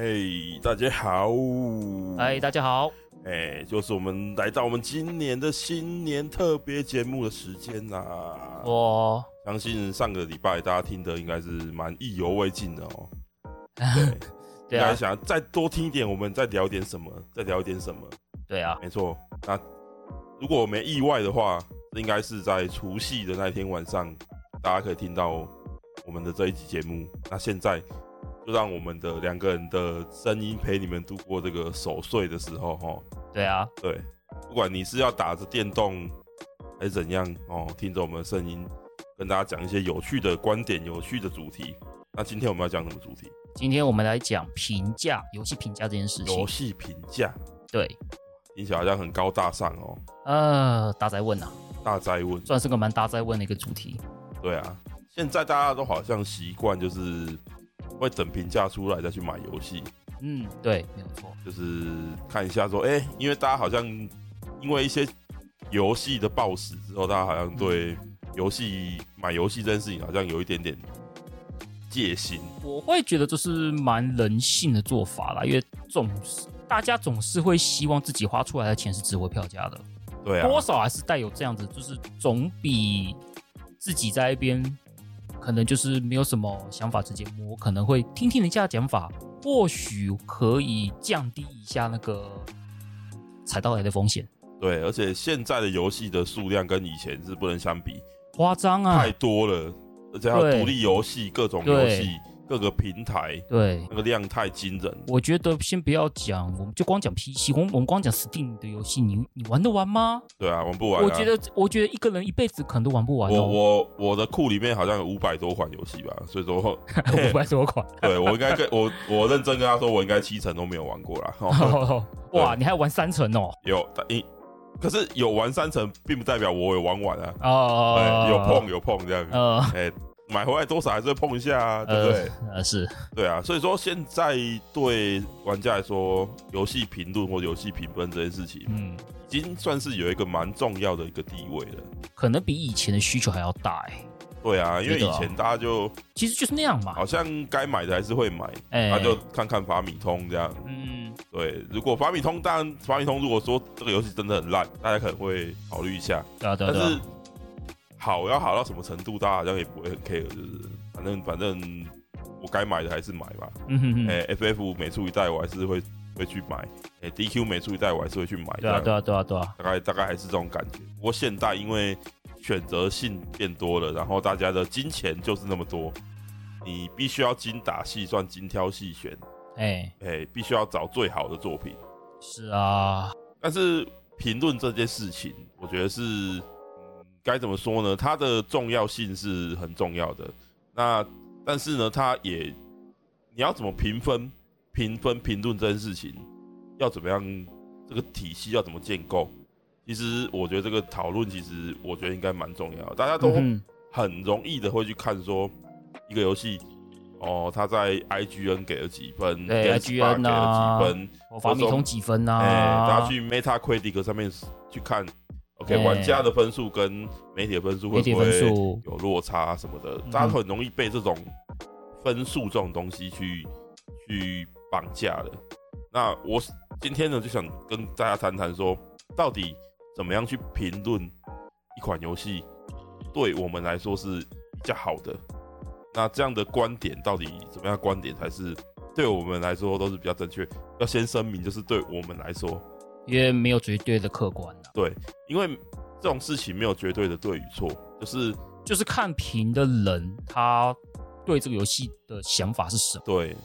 哎，大家好！哎，大家好！哎，就是我们来到我们今年的新年特别节目的时间啦！哇，相信上个礼拜大家听的应该是蛮意犹未尽的哦。对，对啊，想再多听一点，我们再聊点什么？再聊一点什么？对啊，没错。那如果我没意外的话，应该是在除夕的那天晚上，大家可以听到我们的这一集节目。那现在。就让我们的两个人的声音陪你们度过这个守岁的时候，哈。对啊，对，不管你是要打着电动还是怎样哦，听着我们的声音，跟大家讲一些有趣的观点、有趣的主题。那今天我们要讲什么主题？今天我们来讲评价游戏评价这件事情。游戏评价，对，听起来好像很高大上哦。呃，大灾问啊，大灾问，算是个蛮大灾问的一个主题。对啊，现在大家都好像习惯就是。会等评价出来再去买游戏，嗯，对，没有错，就是看一下说，哎、欸，因为大家好像因为一些游戏的暴死之后，大家好像对游戏买游戏这件事情好像有一点点戒心。我会觉得这是蛮人性的做法啦，因为总是大家总是会希望自己花出来的钱是值回票价的，对啊，多少还是带有这样子，就是总比自己在一边。可能就是没有什么想法，直接摸，可能会听听人家的讲法，或许可以降低一下那个踩到雷的风险。对，而且现在的游戏的数量跟以前是不能相比，夸张啊，太多了，而且还有独立游戏，各种游戏。各个平台对那个量太惊人，我觉得先不要讲，我们就光讲 PC，我们我们光讲 Steam 的游戏，你你玩得完吗？对啊，玩不完啊。我觉得我觉得一个人一辈子可能都玩不完哦。我我我的库里面好像有五百多款游戏吧，所以说 五百多款。对，我应该跟我我认真跟他说，我应该七成都没有玩过啦。哇，你还玩三成哦？有，一可是有玩三成，并不代表我有玩完啊。哦，有碰有碰这样。嗯，哎。买回来多少还是会碰一下啊，对不对？呃，是，对啊，所以说现在对玩家来说，游戏评论或游戏评分这件事情，嗯，已经算是有一个蛮重要的一个地位了。可能比以前的需求还要大哎。对啊，因为以前大家就其实就是那样嘛，好像该买的还是会买，哎，那就看看法米通这样。嗯，对，如果法米通，当然法米通如果说这个游戏真的很烂，大家可能会考虑一下。对啊，对啊。但是好要好到什么程度，大家好像也不会很 care，就是反正反正我该买的还是买吧。嗯哼哼。哎，FF 每出一代我还是会会去买。哎，DQ 每出一代我还是会去买。对啊对啊对啊对啊。大概大概还是这种感觉。不过现代因为选择性变多了，然后大家的金钱就是那么多，你必须要精打细算、精挑细选。哎哎，必须要找最好的作品。是啊。但是评论这件事情，我觉得是。该怎么说呢？它的重要性是很重要的。那但是呢，它也你要怎么评分、评分、评论这件事情，要怎么样？这个体系要怎么建构？其实我觉得这个讨论，其实我觉得应该蛮重要的。大家都很容易的会去看说一个游戏，哦，他在 IGN 给了几分，对，IGN 给了几分，法米通几分啊？哎，大家去 Metacritic 上面去看。OK，玩家的分数跟媒体的分数会不会有落差什么的？大家很容易被这种分数这种东西去去绑架了。那我今天呢就想跟大家谈谈说，到底怎么样去评论一款游戏，对我们来说是比较好的。那这样的观点到底怎么样？观点才是对我们来说都是比较正确？要先声明，就是对我们来说。因为没有绝对的客观啊，对，因为这种事情没有绝对的对与错，就是就是看评的人他对这个游戏的想法是什么，对，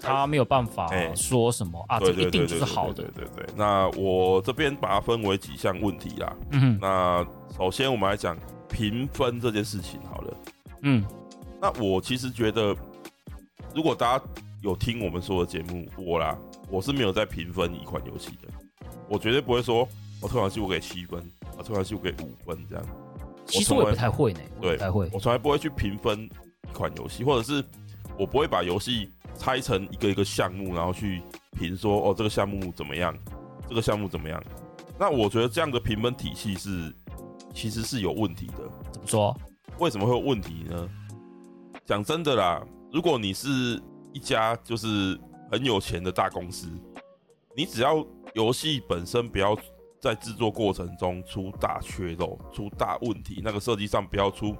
他没有办法说什么、欸、啊，这个一定就是好的，对对对。那我这边把它分为几项问题啦，嗯哼，那首先我们来讲评分这件事情好了，嗯，那我其实觉得，如果大家有听我们说的节目，我啦，我是没有在评分一款游戏的。我绝对不会说，我推广系我给七分，我推广系我给五分这样。其实我也不太会呢，对，不太会。我从来不会去评分一款游戏，或者是我不会把游戏拆成一个一个项目，然后去评说哦，这个项目怎么样，这个项目怎么样。那我觉得这样的评分体系是其实是有问题的。怎么说？为什么会有问题呢？讲真的啦，如果你是一家就是很有钱的大公司，你只要游戏本身不要在制作过程中出大缺漏、出大问题，那个设计上不要出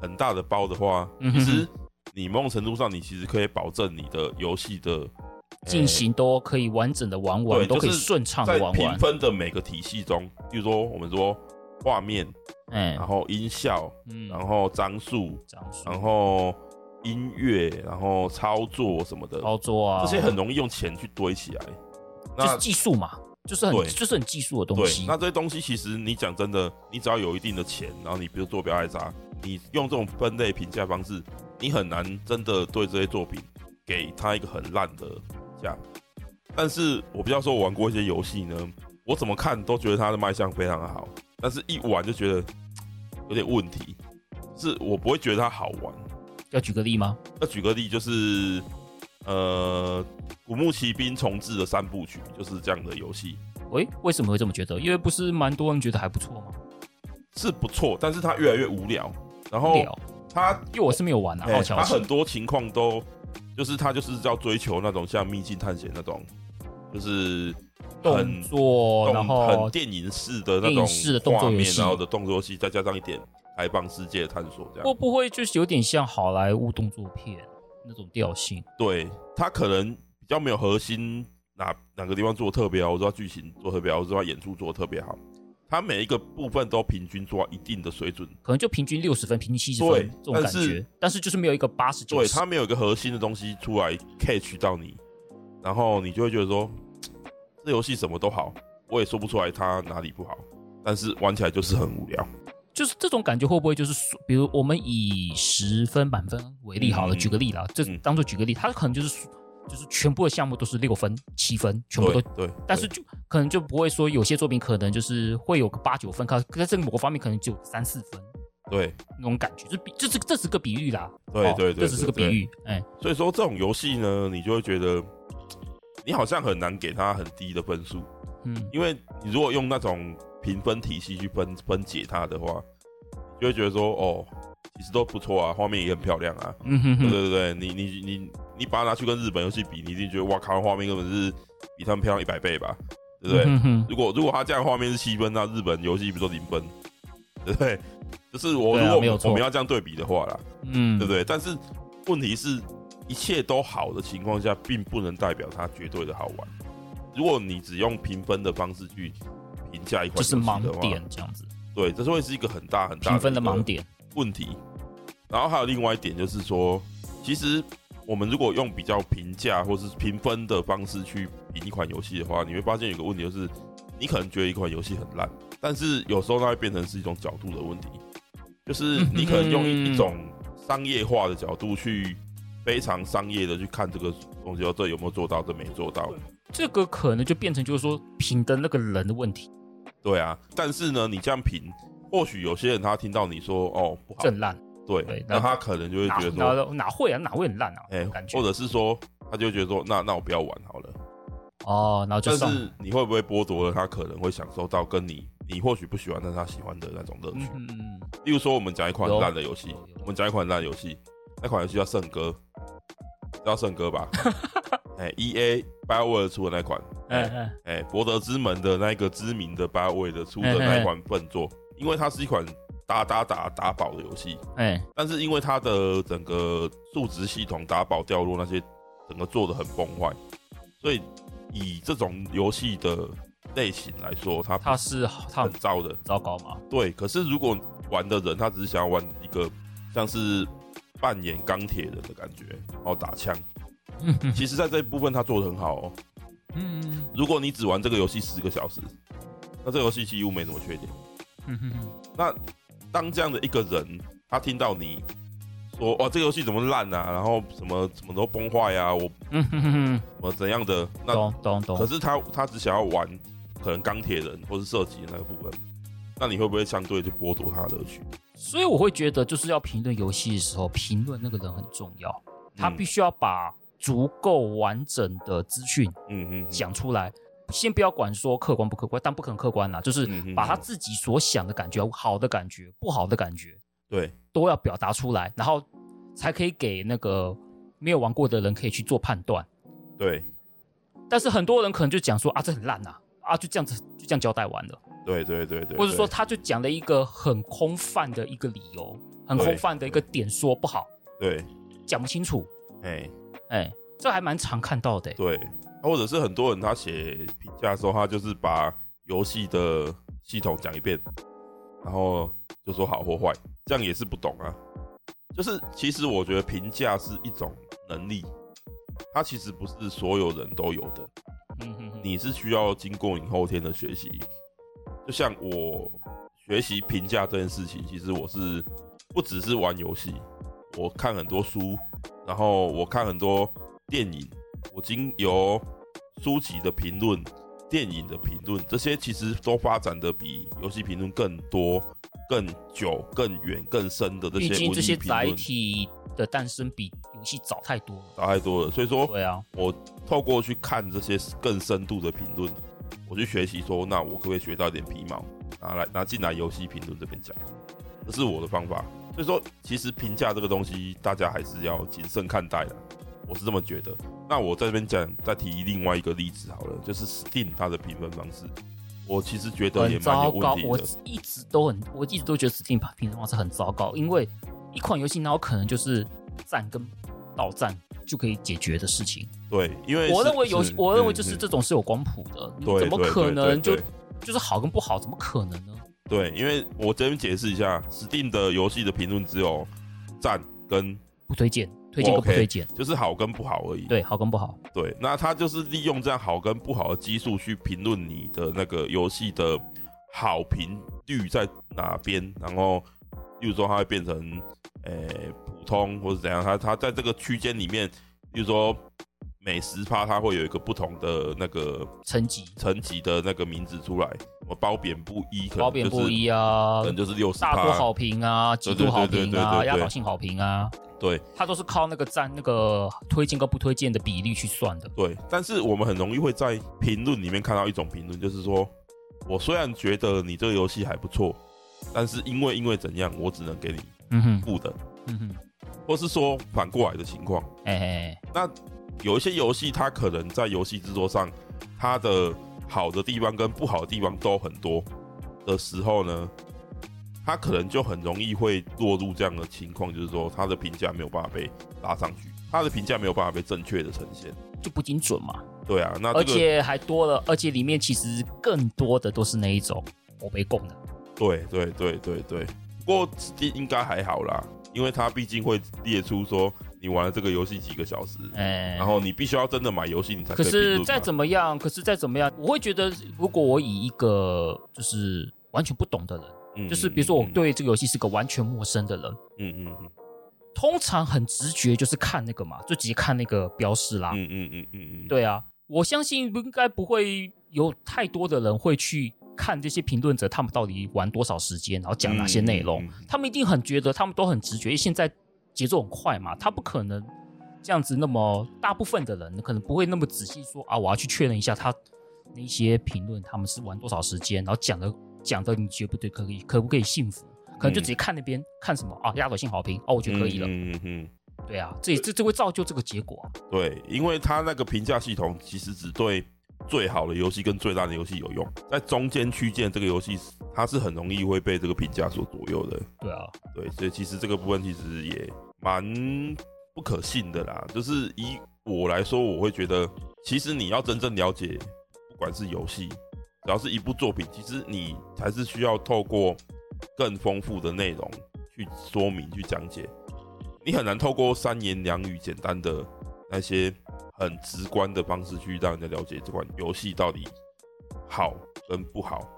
很大的包的话，其实你某种程度上你其实可以保证你的游戏的进行都可以完整的玩完，对，都可以顺畅的玩评分的每个体系中，比如说我们说画面，嗯，然后音效，嗯，然后张数，张数，然后。音乐，然后操作什么的，操作啊，这些很容易用钱去堆起来，就是技术嘛，就是很就是很技术的东西。那这些东西其实你讲真的，你只要有一定的钱，然后你比如做标爱渣，你用这种分类评价方式，你很难真的对这些作品给他一个很烂的价。但是我比较说，我玩过一些游戏呢，我怎么看都觉得它的卖相非常的好，但是一玩就觉得有点问题，是我不会觉得它好玩。要举个例吗？要举个例，就是呃，《古墓奇兵》重置的三部曲，就是这样的游戏。喂，为什么会这么觉得？因为不是蛮多人觉得还不错吗？是不错，但是它越来越无聊。然后它，因为我是没有玩啊，好巧。它很多情况都就是它就是要追求那种像秘境探险那种，就是动作，然后很电影式的那种画面，然后的动作戏，再加上一点。开放世界探索这样，会不会就是有点像好莱坞动作片那种调性？对，他可能比较没有核心，哪哪个地方做的特别好，我知道剧情做特别好，我知道演出做的特别好，他每一个部分都平均做到一定的水准，可能就平均六十分，平均七十分对这种感觉。但是，但是就是没有一个八十九，对，他没有一个核心的东西出来 catch 到你，然后你就会觉得说，这游戏什么都好，我也说不出来它哪里不好，但是玩起来就是很无聊。就是这种感觉会不会就是，比如我们以十分满分为例好了，嗯、举个例啦，这当做举个例，它可能就是就是全部的项目都是六分、七分，全部都对，对，但是就可能就不会说有些作品可能就是会有个八九分，可在这个某个方面可能只有三四分，对，那种感觉，就比这是这是个比喻啦，对对对，这只是个比喻，哎，所以说这种游戏呢，你就会觉得你好像很难给它很低的分数，嗯，因为你如果用那种。评分体系去分分解它的话，就会觉得说哦，其实都不错啊，画面也很漂亮啊。嗯哼哼，对对对，你你你你把它拿去跟日本游戏比，你一定觉得哇靠，画面根本是比他们漂亮一百倍吧？对不对？嗯、哼哼如果如果它这样画面是七分，那日本游戏比如说零分，对不对？就是我、啊、如果我们要这样对比的话啦，嗯，对不对？但是问题是，一切都好的情况下，并不能代表它绝对的好玩。如果你只用评分的方式去。评价一款就是盲点这样子，对，这是会是一个很大很大评分的盲点问题。然后还有另外一点就是说，其实我们如果用比较评价或是评分的方式去评一款游戏的话，你会发现有个问题，就是你可能觉得一款游戏很烂，但是有时候它会变成是一种角度的问题，就是你可能用一种商业化的角度去非常商业的去看这个东西，这有没有做到，这没做到，这个可能就变成就是说评的那个人的问题。对啊，但是呢，你这样评，或许有些人他听到你说哦不好，真烂，对，对那他可能就会觉得说哪，哪会啊，哪会很烂啊？哎，感觉，或者是说他就会觉得说，那那我不要玩好了。哦，然后就但是你会不会剥夺了他可能会享受到跟你你或许不喜欢但他喜欢的那种乐趣？嗯嗯。例如说，我们讲一款很烂的游戏，我们讲一款烂游戏，那款游戏叫《圣歌》，知道《圣歌》吧？哎，E A BioWare 出的那款，哎哎哎，博德之门的那个知名的 BioWare 的出的那款笨作，因为它是一款打打打打宝的游戏，哎，但是因为它的整个数值系统打宝掉落那些，整个做的很崩坏，所以以这种游戏的类型来说，它它是很糟的，糟糕吗？对，可是如果玩的人他只是想要玩一个像是扮演钢铁人的感觉，然后打枪。其实，在这一部分他做的很好哦。嗯，如果你只玩这个游戏十个小时，那这个游戏几乎没什么缺点。嗯哼哼。那当这样的一个人，他听到你说：“哇，这个游戏怎么烂啊？然后什么什么都崩坏呀？我嗯哼哼，我怎样的？那懂懂懂。可是他他只想要玩可能钢铁人或是射击的那个部分，那你会不会相对就剥夺他的乐趣？所以我会觉得，就是要评论游戏的时候，评论那个人很重要，他必须要把。足够完整的资讯，嗯嗯，讲出来，先不要管说客观不客观，但不可能客观啦，就是把他自己所想的感觉，好的感觉，不好的感觉，对，都要表达出来，然后才可以给那个没有玩过的人可以去做判断。对。但是很多人可能就讲说啊，这很烂呐，啊，就这样子就这样交代完了。对对对对。或者说，他就讲了一个很空泛的一个理由，很空泛的一个点，说不好。对。讲不清楚。哎哎，这还蛮常看到的。对。或者是很多人他写评价的时候，他就是把游戏的系统讲一遍，然后就说好或坏，这样也是不懂啊。就是其实我觉得评价是一种能力，它其实不是所有人都有的。嗯哼哼，你是需要经过你后天的学习。就像我学习评价这件事情，其实我是不只是玩游戏，我看很多书，然后我看很多电影，我经由书籍的评论、电影的评论，这些其实都发展的比游戏评论更多、更久、更远、更深的这些。毕竟这些载体的诞生比游戏早太多了，早太多了。所以说，对啊，我透过去看这些更深度的评论，我去学习说，那我可不可以学到一点皮毛，拿来拿进来游戏评论这边讲？这是我的方法。所以说，其实评价这个东西，大家还是要谨慎看待的。我是这么觉得。那我在这边讲，再提另外一个例子好了，就是 Steam 它的评分方式，我其实觉得也蛮有问题的。我一直都很，我一直都觉得 Steam 评分方式很糟糕，因为一款游戏哪有可能就是赞跟倒赞就可以解决的事情？对，因为我认为游戏，我认为就是这种是有光谱的，嗯、你怎么可能就就是好跟不好？怎么可能呢？对，因为我这边解释一下，Steam 的游戏的评论只有赞跟不推荐。推荐跟不推荐，okay, 就是好跟不好而已。对，好跟不好。对，那他就是利用这样好跟不好的基数去评论你的那个游戏的好评率在哪边，然后，例如说它会变成诶、通或者怎样，它它在这个区间里面，比如说每十趴它会有一个不同的那个层级。层级的那个名字出来，什么褒贬不一，褒贬不一啊，可能就是六十趴，大多好评啊，极度好评啊，压倒性好评啊。对，它都是靠那个占、那个推荐跟不推荐的比例去算的。对，但是我们很容易会在评论里面看到一种评论，就是说我虽然觉得你这个游戏还不错，但是因为因为怎样，我只能给你嗯哼。负的，嗯哼，或是说反过来的情况。哎哎，那有一些游戏，它可能在游戏制作上，它的好的地方跟不好的地方都很多的时候呢，它可能就很容易会落入这样的情况，就是说它的评价没有办法被拉上去，它的评价没有办法被正确的呈现，就不精准嘛。对啊，那、这个、而且还多了，而且里面其实更多的都是那一种我被供的。对对对对对，不过应该还好啦，因为他毕竟会列出说你玩了这个游戏几个小时，哎，然后你必须要真的买游戏你才可以。可是再怎么样，可是再怎么样，我会觉得如果我以一个就是完全不懂的人。就是比如说，我对这个游戏是个完全陌生的人，嗯嗯嗯，通常很直觉就是看那个嘛，就直接看那个标示啦，嗯嗯嗯嗯嗯，对啊，我相信应该不会有太多的人会去看这些评论者他们到底玩多少时间，然后讲哪些内容，他们一定很觉得他们都很直觉，因为现在节奏很快嘛，他不可能这样子那么大部分的人可能不会那么仔细说啊，我要去确认一下他那些评论他们是玩多少时间，然后讲的。讲的你觉得不对，可以可不可以信服？可能就直接看那边、嗯、看什么啊，压倒性好评哦，我觉得可以了。嗯嗯嗯，对啊，这这这会造就这个结果啊。对，因为他那个评价系统其实只对最好的游戏跟最烂的游戏有用，在中间区间这个游戏它是很容易会被这个评价所左右的。对啊，对，所以其实这个部分其实也蛮不可信的啦。就是以我来说，我会觉得其实你要真正了解，不管是游戏。只要是一部作品，其实你还是需要透过更丰富的内容去说明、去讲解。你很难透过三言两语简单的那些很直观的方式去让人家了解这款游戏到底好跟不好。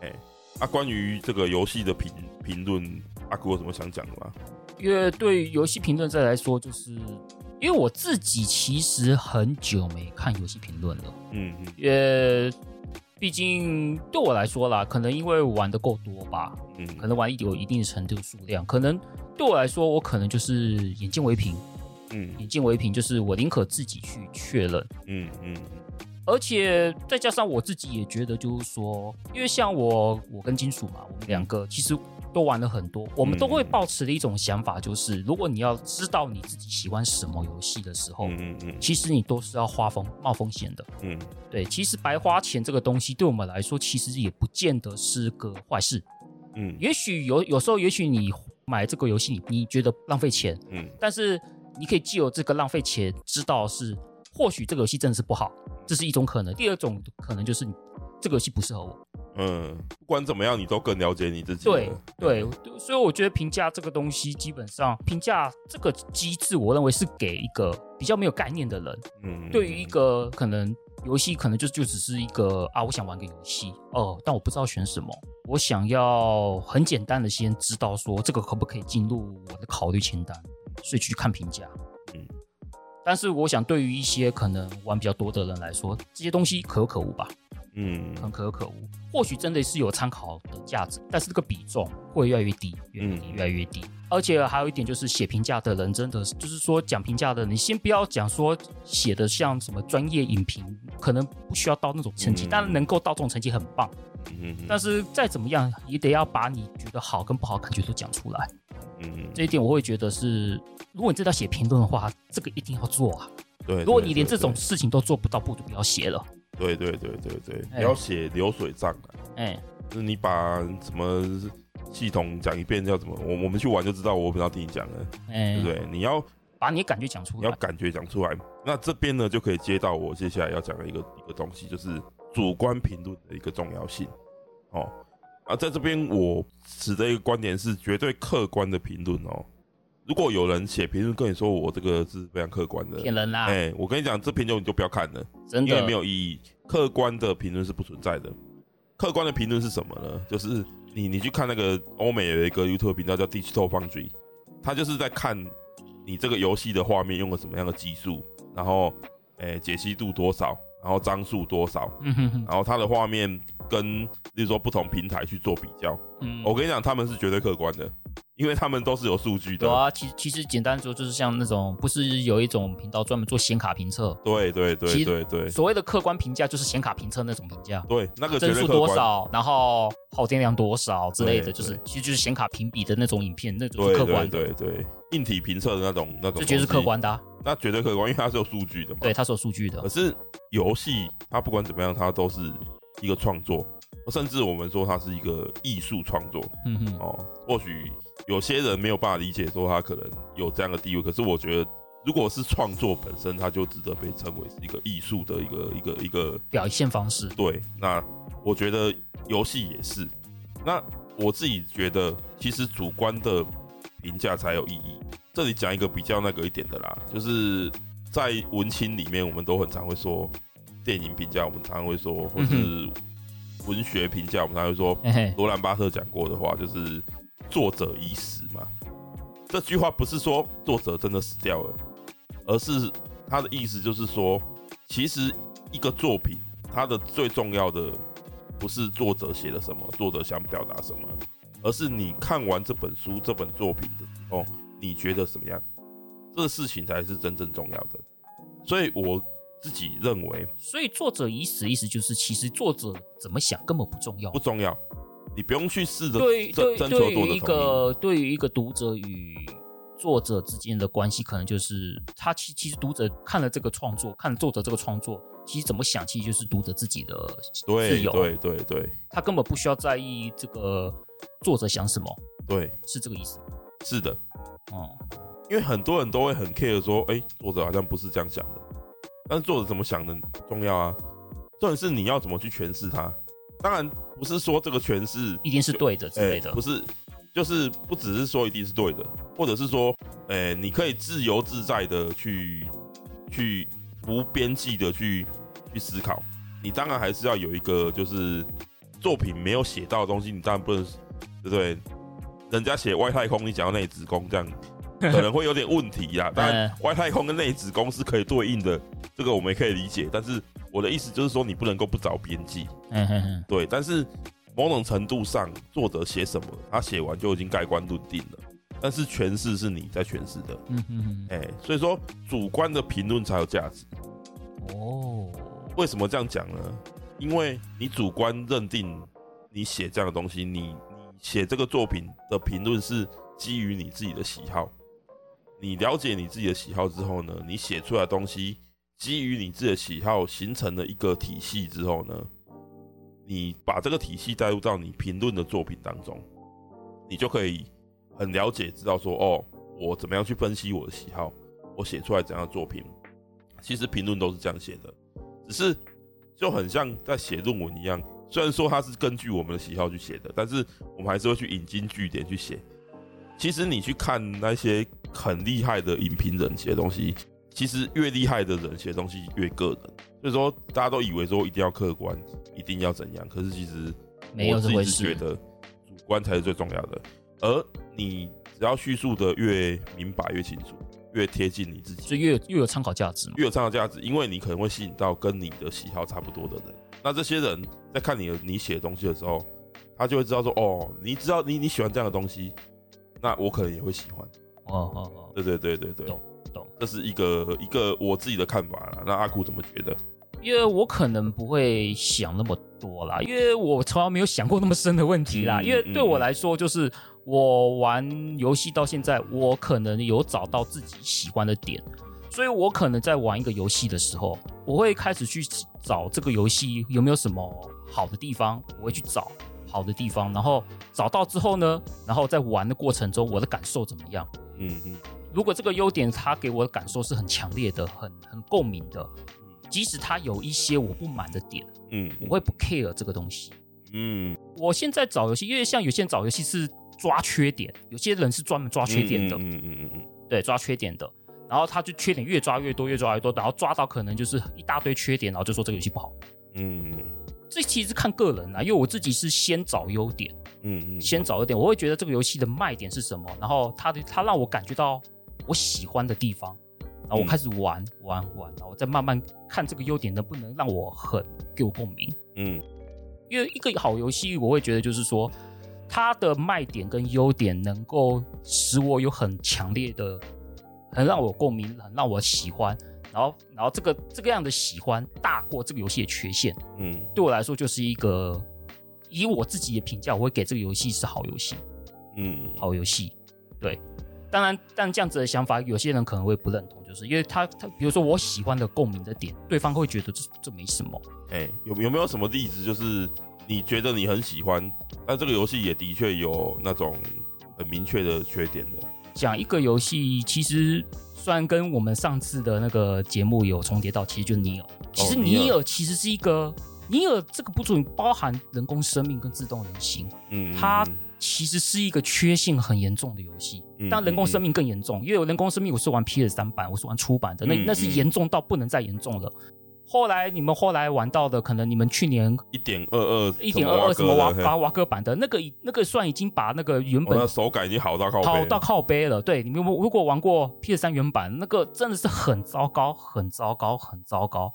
哎，那关于这个游戏的评评论，阿古有什么想讲的吗？因为对游戏评论者来说，就是因为我自己其实很久没看游戏评论了。嗯嗯，也。毕竟对我来说啦，可能因为玩的够多吧，嗯，可能玩有一定程度数量，可能对我来说，我可能就是眼见为凭，嗯，眼见为凭，就是我宁可自己去确认，嗯嗯，而且再加上我自己也觉得，就是说，因为像我，我跟金属嘛，我们两个其实都玩了很多，我们都会抱持的一种想法，就是如果你要知道你自己喜欢什么游戏的时候，嗯嗯，其实你都是要花风冒风险的，嗯，对，其实白花钱这个东西对我们来说，其实也不见得是个坏事，嗯，也许有有时候，也许你买这个游戏，你觉得浪费钱，嗯，但是你可以借由这个浪费钱，知道是或许这个游戏真的是不好。这是一种可能，第二种可能就是这个游戏不适合我。嗯，不管怎么样，你都更了解你自己。对对，所以我觉得评价这个东西，基本上评价这个机制，我认为是给一个比较没有概念的人。嗯，对于一个可能游戏，可能就就只是一个啊，我想玩个游戏哦，但我不知道选什么，我想要很简单的先知道说这个可不可以进入我的考虑清单，所以去看评价。嗯。但是我想，对于一些可能玩比较多的人来说，这些东西可有可无吧。嗯，很可有可无。或许真的是有参考的价值，但是这个比重会越来越低，越来越低，越来越低。而且还有一点就是，写评价的人真的是，就是说讲评价的人，你先不要讲说写的像什么专业影评，可能不需要到那种成绩，但能够到这种成绩很棒。嗯，但是再怎么样，也得要把你觉得好跟不好感觉都讲出来。嗯，这一点我会觉得是，如果你真的要写评论的话，这个一定要做啊。对，如果你连这种事情都做不到，不如不要写了。对对对对对，你要写流水账啊。哎，就是你把什么系统讲一遍要怎么，我我们去玩就知道，我不要听你讲了。哎，对不对？你要把你的感觉讲出来，你要感觉讲出来。那这边呢，就可以接到我接下来要讲的一个一个东西，就是主观评论的一个重要性。哦。啊，在这边我持的一个观点是绝对客观的评论哦。如果有人写评论跟你说我这个是非常客观的，骗人啦！哎，我跟你讲，这评论你就不要看了，真的，因为没有意义。客观的评论是不存在的。客观的评论是什么呢？就是你你去看那个欧美有一个 YouTube 频道叫 Digital Foundry，他就是在看你这个游戏的画面用了什么样的技术，然后哎解析度多少，然后张数多少，然后它的画面。跟，例如说不同平台去做比较，嗯，我跟你讲，他们是绝对客观的，因为他们都是有数据的。有啊，其其实简单说，就是像那种不是有一种频道专门做显卡评测？对对对对对。所谓的客观评价就是显卡评测那种评价。对，那个帧数多少，然后耗电量多少之类的，就是其实就是显卡评比的那种影片，那种是客观的。对对对，硬体评测的那种那种。这绝对是客观的。那绝对客观，因为它是有数据的嘛。对，它是有数据的。可是游戏它不管怎么样，它都是一个创作。甚至我们说它是一个艺术创作，嗯哼，哦，或许有些人没有办法理解，说它可能有这样的地位。可是我觉得，如果是创作本身，它就值得被称为是一个艺术的一个一个一个表现方式。对，那我觉得游戏也是。那我自己觉得，其实主观的评价才有意义。这里讲一个比较那个一点的啦，就是在文青里面，我们都很常会说电影评价，我们常常会说，或是。文学评价，我们常会说，罗兰巴特讲过的话就是“作者已死”嘛。这句话不是说作者真的死掉了，而是他的意思就是说，其实一个作品，它的最重要的不是作者写了什么，作者想表达什么，而是你看完这本书、这本作品的时候，你觉得怎么样？这个事情才是真正重要的。所以我。自己认为，所以作者已死，意思就是其实作者怎么想根本不重要，不重要，你不用去试着对对对于一个对于一个读者与作者之间的关系，可能就是他其其实读者看了这个创作，看了作者这个创作，其实怎么想，其实就是读者自己的自由，对对对对，他根本不需要在意这个作者想什么，对，是这个意思，是的，哦、嗯，因为很多人都会很 care 说，哎，作者好像不是这样想的。但是作者怎么想的重要啊，重点是你要怎么去诠释它。当然不是说这个诠释一定是对的之类的，欸，不是，就是不只是说一定是对的，或者是说，哎、欸，你可以自由自在的去去无边际的去去思考。你当然还是要有一个就是作品没有写到的东西，你当然不能，对不对？人家写外太空，你讲到内子宫这样。可能会有点问题呀，当然 外太空跟内子宫是可以对应的，这个我们也可以理解。但是我的意思就是说，你不能够不找边际。嗯哼哼，对。但是某种程度上，作者写什么，他写完就已经盖棺论定了。但是诠释是你在诠释的。嗯哼哼，哎，所以说主观的评论才有价值。哦，为什么这样讲呢？因为你主观认定你写这样的东西，你你写这个作品的评论是基于你自己的喜好。你了解你自己的喜好之后呢，你写出来的东西基于你自己的喜好形成了一个体系之后呢，你把这个体系带入到你评论的作品当中，你就可以很了解知道说，哦，我怎么样去分析我的喜好，我写出来怎样的作品。其实评论都是这样写的，只是就很像在写论文一样。虽然说它是根据我们的喜好去写的，但是我们还是会去引经据典去写。其实你去看那些很厉害的影评人写的东西，其实越厉害的人写的东西越个人。所以说，大家都以为说一定要客观，一定要怎样，可是其实我自己是觉得主观才是最重要的。而你只要叙述的越明白、越清楚。越贴近你自己，就越有越有参考价值嘛。越有参考价值，因为你可能会吸引到跟你的喜好差不多的人。那这些人在看你的你写的东西的时候，他就会知道说：哦，你知道你你喜欢这样的东西，那我可能也会喜欢。哦哦哦，对对对对对，懂懂。这是一个一个我自己的看法啦。那阿库怎么觉得？因为我可能不会想那么多啦，因为我从来没有想过那么深的问题啦。嗯、因为对我来说，就是我玩游戏到现在，我可能有找到自己喜欢的点，所以我可能在玩一个游戏的时候，我会开始去找这个游戏有没有什么好的地方，我会去找好的地方，然后找到之后呢，然后在玩的过程中，我的感受怎么样？嗯嗯，如果这个优点它给我的感受是很强烈的，很很共鸣的。即使他有一些我不满的点，嗯，我会不 care 这个东西，嗯，我现在找游戏，因为像有些人找游戏是抓缺点，有些人是专门抓缺点的，嗯嗯嗯嗯，对，抓缺点的，然后他就缺点越抓越多，越抓越多，然后抓到可能就是一大堆缺点，然后就说这个游戏不好，嗯，这其实看个人啊，因为我自己是先找优点，嗯嗯，先找优点，我会觉得这个游戏的卖点是什么，然后它的它让我感觉到我喜欢的地方。然后我开始玩、嗯、玩玩，然后再慢慢看这个优点能不能让我很给我共鸣。嗯，因为一个好游戏，我会觉得就是说，它的卖点跟优点能够使我有很强烈的、很让我共鸣、很让我喜欢。然后，然后这个这个样的喜欢大过这个游戏的缺陷。嗯，对我来说就是一个以我自己的评价，我会给这个游戏是好游戏。嗯，好游戏，对。当然，但这样子的想法，有些人可能会不认同，就是因为他他，比如说我喜欢的共鸣的点，对方会觉得这这没什么。哎、欸，有有没有什么例子，就是你觉得你很喜欢，但这个游戏也的确有那种很明确的缺点的？讲一个游戏，其实虽然跟我们上次的那个节目有重叠到，其实就是尼尔。其实尼尔其实是一个尼尔这个不准包含人工生命跟自动人形，嗯，它。其实是一个缺陷很严重的游戏，但人工生命更严重，因为有人工生命，我是玩 PS 三版，我是玩出版的，那那是严重到不能再严重了。后来你们后来玩到的，可能你们去年一点二二一点二二什么瓦瓦瓦哥版的那个，那个算已经把那个原本的手感已经好到靠好到靠背了。对，你们如果玩过 PS 三原版，那个真的是很糟糕，很糟糕，很糟糕，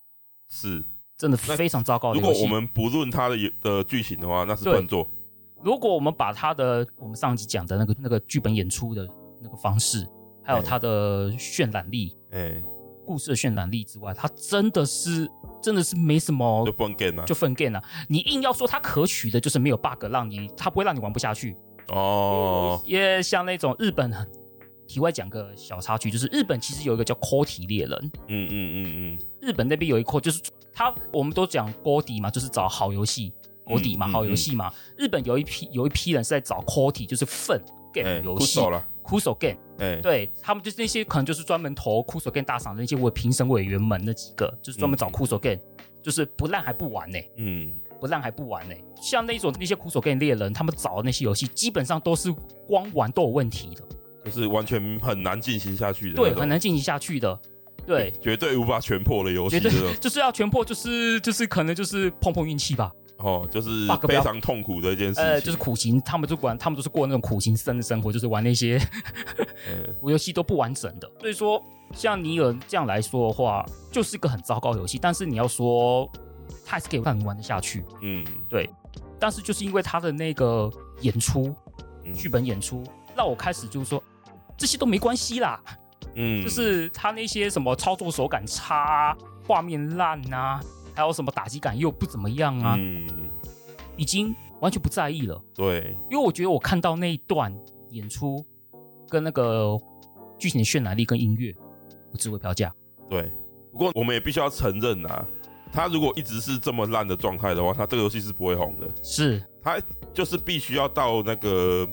是真的非常糟糕的。如果我们不论它的的剧情的话，那是笨作。如果我们把它的我们上集讲的那个那个剧本演出的那个方式，还有它的渲染力，哎、欸，故事的渲染力之外，它真的是真的是没什么，就分 game 啊，就分 game 啊。你硬要说它可取的，就是没有 bug，让你它不会让你玩不下去哦。也像那种日本，题外讲个小插曲，就是日本其实有一个叫 Cody 猎人，嗯嗯嗯嗯，日本那边有一块就是他，我们都讲 Cody 嘛，就是找好游戏。国底嘛，好游戏嘛。日本有一批有一批人是在找 quality，就是粪 game 游戏。Kuso game，哎，对他们就是那些可能就是专门投 Kuso game 大赏的那些委评审委员们那几个，就是专门找 Kuso game，就是不烂还不玩呢。嗯，不烂还不玩呢。像那种那些 Kuso game 猎人，他们找的那些游戏，基本上都是光玩都有问题的，就是完全很难进行下去的。对，很难进行下去的。对，绝对无法全破的游戏，绝对就是要全破，就是就是可能就是碰碰运气吧。哦，就是非常痛苦的一件事情。呃，就是苦行，他们就管，他们都是过那种苦行僧的生活，就是玩那些 游戏都不完整的。所以说，像尼尔这样来说的话，就是一个很糟糕的游戏。但是你要说，他还是可以让你玩得下去。嗯，对。但是就是因为他的那个演出，剧本演出，让我开始就是说，这些都没关系啦。嗯，就是他那些什么操作手感差、画面烂啊。还有什么打击感又不怎么样啊，嗯，已经完全不在意了。对，因为我觉得我看到那一段演出跟那个剧情的渲染力跟音乐，我只会票价。对，不过我们也必须要承认啊，他如果一直是这么烂的状态的话，他这个游戏是不会红的。是，他就是必须要到那个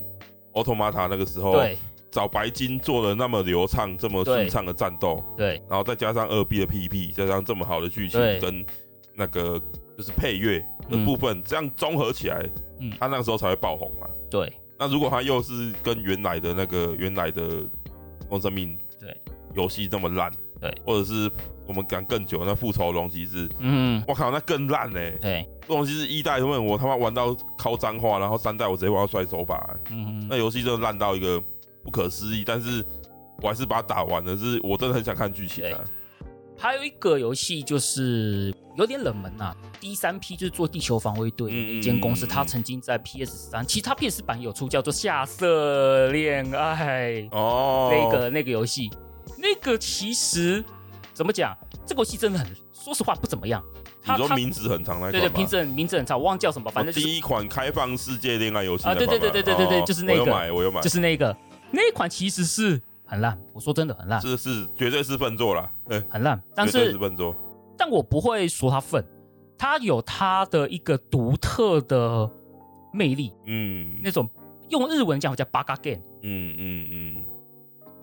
Automata 那个时候，对。找白金做的那么流畅、这么顺畅的战斗，对，然后再加上二 B 的 PVP，加上这么好的剧情跟那个就是配乐的部分，嗯、这样综合起来，嗯，他那个时候才会爆红嘛。对，那如果他又是跟原来的那个原来的公生命对游戏那么烂，对，或者是我们讲更久那复仇龙骑士，嗯，我靠，那更烂呢、欸。对，龙骑士一代，因为我他妈玩到靠脏话，然后三代我直接玩到摔手把、欸，嗯，那游戏真的烂到一个。不可思议，但是我还是把它打完了。是我真的很想看剧情啊。还有一个游戏就是有点冷门啊第三批就是做《地球防卫队》一间公司，它曾经在 PS 三，其实它 PS 版有出，叫做《下色恋爱》哦，那个那个游戏，那个其实怎么讲，这个游戏真的很，说实话不怎么样。你说名字很长那个？对对，名字很名字很长，我忘叫什么，反正第一款开放世界恋爱游戏啊，对对对对对对对，就是那个，我有买，我有买，就是那个。那一款其实是很烂，我说真的很烂，是是绝对是笨作啦，欸、很烂，但是，是笨作，但我不会说他笨，他有他的一个独特的魅力，嗯，那种用日文讲叫 bug game，嗯嗯嗯，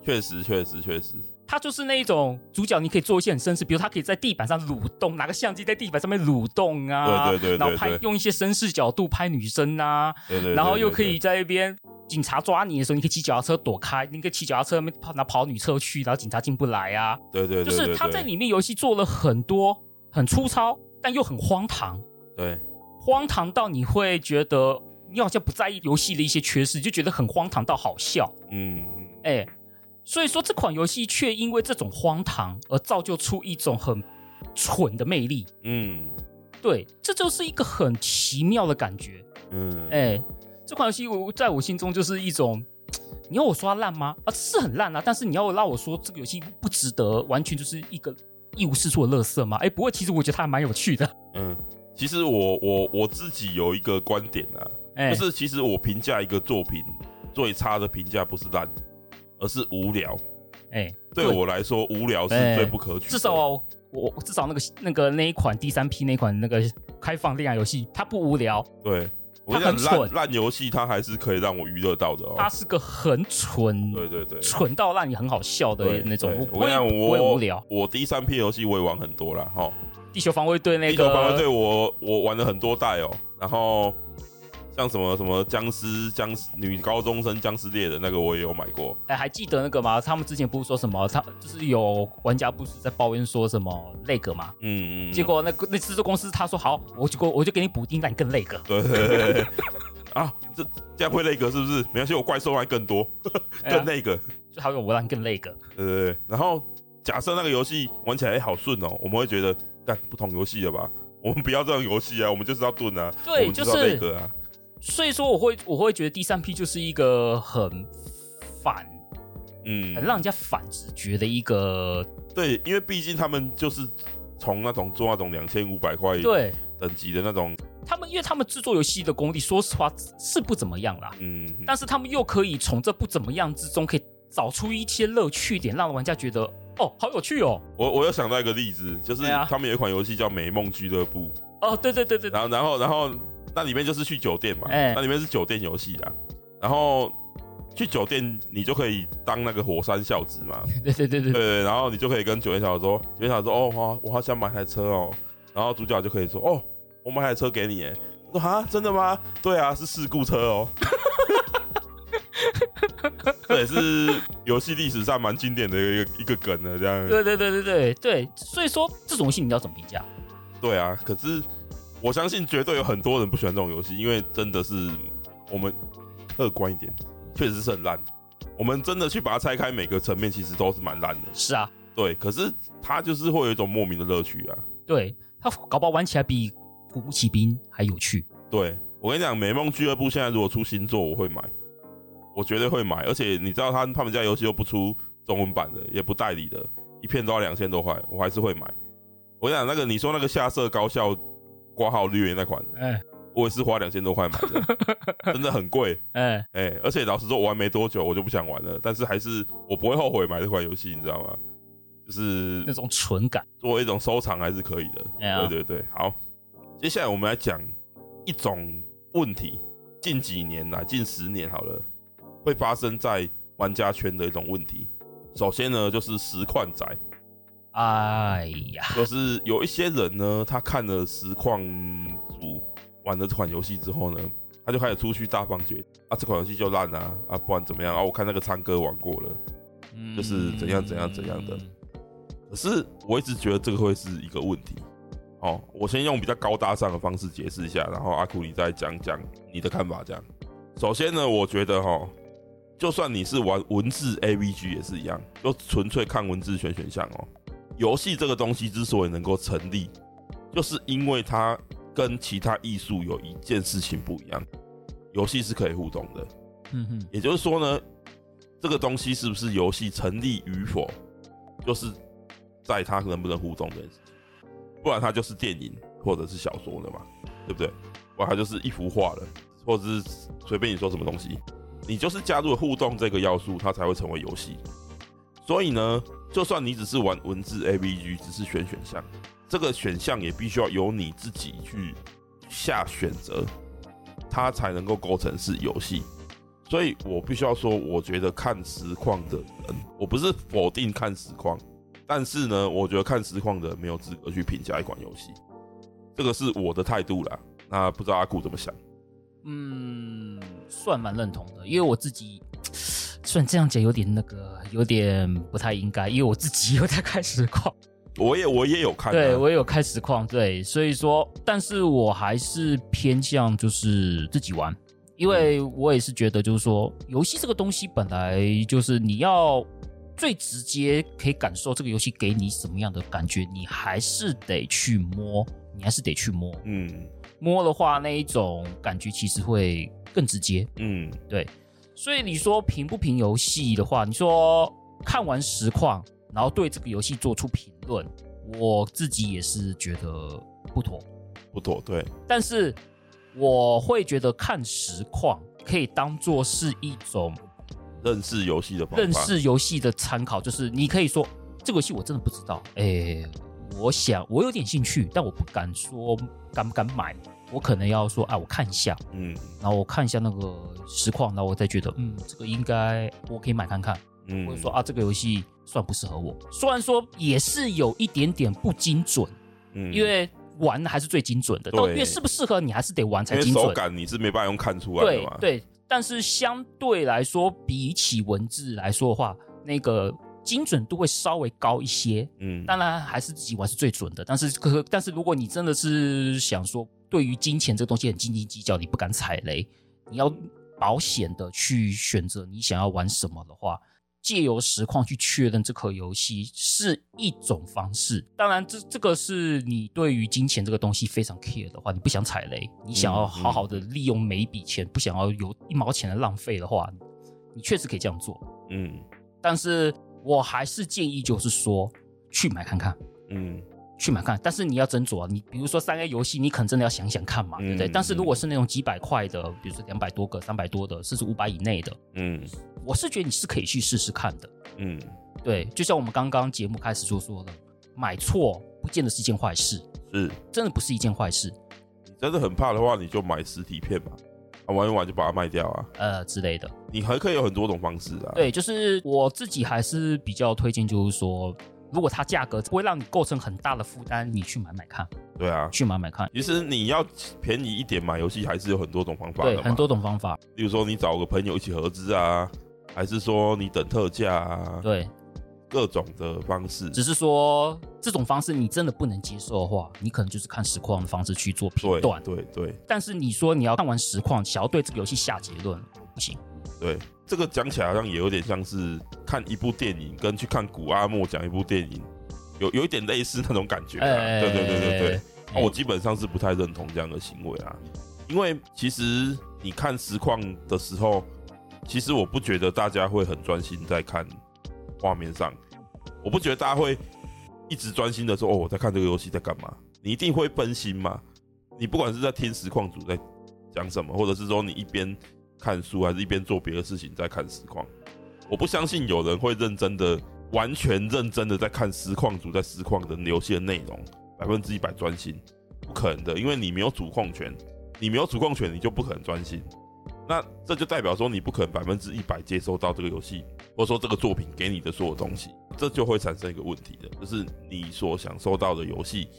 确实确实确实，他就是那一种主角，你可以做一些很绅士，比如他可以在地板上蠕动，拿个相机在地板上面蠕动啊，对对对，对，对，然后拍用一些绅士角度拍女生啊，对对，对，对，对，然后又可以在一边。警察抓你的时候，你可以骑脚踏车躲开，你可以骑脚踏车跑拿跑女车去，然后警察进不来啊。对对，对，对，就是他在里面游戏做了很多很粗糙，但又很荒唐。对，荒唐到你会觉得你好像不在意游戏的一些缺失，就觉得很荒唐到好笑。嗯，哎、欸，所以说这款游戏却因为这种荒唐而造就出一种很蠢的魅力。嗯，对，这就是一个很奇妙的感觉。嗯，哎、欸。这款游戏我在我心中就是一种，你要我说它烂吗？啊，是很烂啊！但是你要让我说这个游戏不值得，完全就是一个一无是处的垃圾吗？哎，不过其实我觉得它还蛮有趣的。嗯，其实我我我自己有一个观点啊，欸、就是其实我评价一个作品最差的评价不是烂，而是无聊。哎、欸，对我来说，无聊是最不可取的。至少我至少那个那个那一款第三批那款那个开放恋爱游戏，它不无聊。对。我很蠢，烂游戏它还是可以让我娱乐到的哦。它是个很蠢，对对对，蠢到让你很好笑的那种。我跟你讲，我我无聊。我第三批游戏我也玩很多了哈。地球防卫队那个，地球防卫队我我玩了很多代哦，然后。像什么什么僵尸僵尸女高中生僵尸猎人那个我也有买过。哎、欸，还记得那个吗？他们之前不是说什么？他就是有玩家不是在抱怨说什么那个吗？嗯嗯。结果那个那制作公司他说好，我就我就给你补丁，让你更那个。对对对对。啊，这这样会那个是不是？没关系，我怪兽还更多，更那个。最好有我让你更那个。对对对。然后假设那个游戏玩起来也好顺哦，我们会觉得干不同游戏了吧？我们不要这种游戏啊，我们就是要盾啊，对，就是要那个啊。所以说，我会我会觉得第三批就是一个很反，嗯，很让人家反直觉的一个。对，因为毕竟他们就是从那种做那种两千五百块对等级的那种，他们因为他们制作游戏的功力，说实话是不怎么样啦。嗯，但是他们又可以从这不怎么样之中，可以找出一些乐趣点，让玩家觉得哦，好有趣哦。我我又想到一个例子，就是他们有一款游戏叫《美梦俱乐部》。哦，对对对对，然后然后然后。那里面就是去酒店嘛，欸、那里面是酒店游戏的，然后去酒店你就可以当那个火山孝子嘛，对对对对，对，然后你就可以跟酒店小姐说，酒店小姐说哦，我我好想买台车哦，然后主角就可以说哦，我买台车给你，哎，说啊，真的吗？对啊，是事故车哦，这也是游戏历史上蛮经典的一个一个梗的这样，对对对对对对，所以说这种游戏你要怎么评价？对啊，可是。我相信绝对有很多人不喜欢这种游戏，因为真的是我们客观一点，确实是很烂。我们真的去把它拆开，每个层面其实都是蛮烂的。是啊，对。可是它就是会有一种莫名的乐趣啊。对，它搞不好玩起来比《古墓奇兵》还有趣。对，我跟你讲，《美梦俱乐部》现在如果出新作，我会买，我绝对会买。而且你知道他他们家游戏又不出中文版的，也不代理的，一片都要两千多块，我还是会买。我跟你讲那个你说那个下设高校挂号绿那款，哎、欸，我也是花两千多块买的，真的很贵。哎哎、而且老实说，我玩没多久我就不想玩了，但是还是我不会后悔买这款游戏，你知道吗？就是那种纯感，作为一种收藏还是可以的。欸、对对对，好，接下来我们来讲一种问题，近几年来，近十年好了，会发生在玩家圈的一种问题。首先呢，就是实况宅。哎呀，就是有一些人呢，他看了实况组玩了这款游戏之后呢，他就开始出去大放厥啊，这款游戏就烂啊，啊，不然怎么样啊？我看那个唱歌玩过了，就是怎样怎样怎样的。可是我一直觉得这个会是一个问题。哦，我先用比较高大上的方式解释一下，然后阿库你再讲讲你的看法。这样，首先呢，我觉得哈，就算你是玩文字 AVG 也是一样，就纯粹看文字选选项哦。游戏这个东西之所以能够成立，就是因为它跟其他艺术有一件事情不一样，游戏是可以互动的。嗯哼，也就是说呢，这个东西是不是游戏成立与否，就是在它能不能互动这件事情。不然它就是电影或者是小说了嘛，对不对？不然它就是一幅画了，或者是随便你说什么东西，你就是加入了互动这个要素，它才会成为游戏。所以呢，就算你只是玩文字 AVG，只是选选项，这个选项也必须要由你自己去下选择，它才能够构成是游戏。所以我必须要说，我觉得看实况的人，我不是否定看实况，但是呢，我觉得看实况的没有资格去评价一款游戏，这个是我的态度啦。那不知道阿古怎么想？嗯，算蛮认同的，因为我自己。虽然这样讲有点那个，有点不太应该，因为我自己有在开实况，我也我也有看，对我也有开实况，对，所以说，但是我还是偏向就是自己玩，因为我也是觉得就是说，游戏这个东西本来就是你要最直接可以感受这个游戏给你什么样的感觉，你还是得去摸，你还是得去摸，嗯，摸的话那一种感觉其实会更直接，嗯，对。所以你说评不评游戏的话，你说看完实况，然后对这个游戏做出评论，我自己也是觉得不妥，不妥，对。但是我会觉得看实况可以当做是一种认识游戏的方法，认识游戏的参考，就是你可以说这个游戏我真的不知道，哎，我想我有点兴趣，但我不敢说敢不敢买。我可能要说，哎，我看一下，嗯，然后我看一下那个实况，然后我再觉得，嗯，这个应该我可以买看看，嗯，或者说啊，这个游戏算不适合我。虽然说也是有一点点不精准，嗯，因为玩的还是最精准的，到底适不适合你还是得玩才精准。手感你是没办法用看出来的嘛。对对，但是相对来说，比起文字来说的话，那个精准度会稍微高一些，嗯，当然还是自己玩是最准的。但是可但是如果你真的是想说。对于金钱这个东西很斤斤计较，你不敢踩雷，你要保险的去选择你想要玩什么的话，借由实况去确认这颗游戏是一种方式。当然，这这个是你对于金钱这个东西非常 care 的话，你不想踩雷，你想要好好的利用每一笔钱，不想要有一毛钱的浪费的话，你确实可以这样做。嗯，但是我还是建议就是说去买看看。嗯。去买看，但是你要斟酌啊。你比如说三 A 游戏，你可能真的要想想看嘛，对不对？嗯、但是如果是那种几百块的，比如说两百多个、三百多的，甚至五百以内的，嗯，我是觉得你是可以去试试看的，嗯，对。就像我们刚刚节目开始就说的，买错不见得是一件坏事，是，真的不是一件坏事。你真的很怕的话，你就买实体片吧，啊，玩一玩就把它卖掉啊，呃之类的。你还可以有很多种方式啊。对，就是我自己还是比较推荐，就是说。如果它价格不会让你构成很大的负担，你去买买看。对啊，去买买看。其实你要便宜一点买游戏，还是有很多种方法的。对，很多种方法。例如说，你找个朋友一起合资啊，还是说你等特价啊？对，各种的方式。只是说这种方式你真的不能接受的话，你可能就是看实况的方式去做评断。对对对。但是你说你要看完实况，想要对这个游戏下结论，不行。对，这个讲起来好像也有点像是看一部电影，跟去看古阿莫讲一部电影，有有一点类似那种感觉。啊。对对对对对，我基本上是不太认同这样的行为啊，因为其实你看实况的时候，其实我不觉得大家会很专心在看画面上，我不觉得大家会一直专心的说哦，我在看这个游戏在干嘛，你一定会分心嘛。你不管是在听实况组在讲什么，或者是说你一边看书，还是一边做别的事情在看实况，我不相信有人会认真的、完全认真的在看实况组在实况的游戏的内容，百分之一百专心，不可能的，因为你没有主控权，你没有主控权，你就不可能专心。那这就代表说你不可能百分之一百接收到这个游戏，或者说这个作品给你的所有东西，这就会产生一个问题的，就是你所享受到的游戏，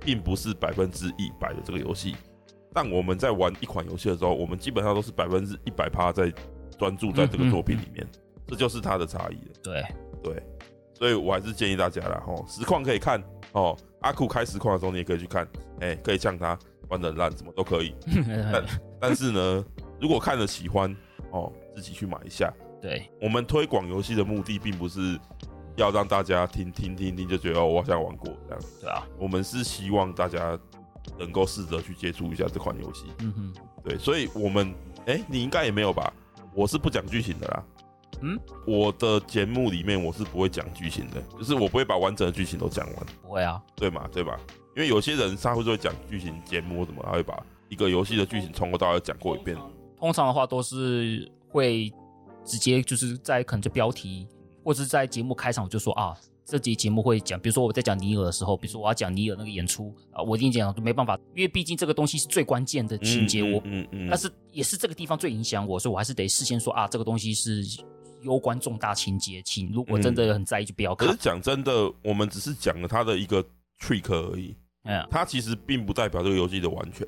并不是百分之一百的这个游戏。但我们在玩一款游戏的时候，我们基本上都是百分之一百趴在专注在这个作品里面，这就是它的差异了。对对，所以我还是建议大家啦，吼，实况可以看哦，阿酷开实况的时候你也可以去看，哎、欸，可以呛他玩的烂，什么都可以。但但是呢。如果看了喜欢哦，自己去买一下。对，我们推广游戏的目的，并不是要让大家听听听听就觉得哦，我好像玩过这样。对啊，我们是希望大家能够试着去接触一下这款游戏。嗯哼，对，所以我们哎、欸，你应该也没有吧？我是不讲剧情的啦。嗯，我的节目里面我是不会讲剧情的，就是我不会把完整的剧情都讲完。不会啊，对嘛，对吧？因为有些人他会说讲剧情节目什么，他会把一个游戏的剧情从头到尾讲过一遍。通常的话都是会直接就是在可能就标题，或者是在节目开场就说啊，这集节目会讲，比如说我在讲尼尔的时候，比如说我要讲尼尔那个演出啊，我一定讲都没办法，因为毕竟这个东西是最关键的情节，我嗯嗯，但是也是这个地方最影响我，所以我还是得事先说啊，这个东西是攸关重大情节，请如果真的很在意就不要看。可是讲真的，我们只是讲了他的一个 trick 而已，嗯，它其实并不代表这个游戏的完全。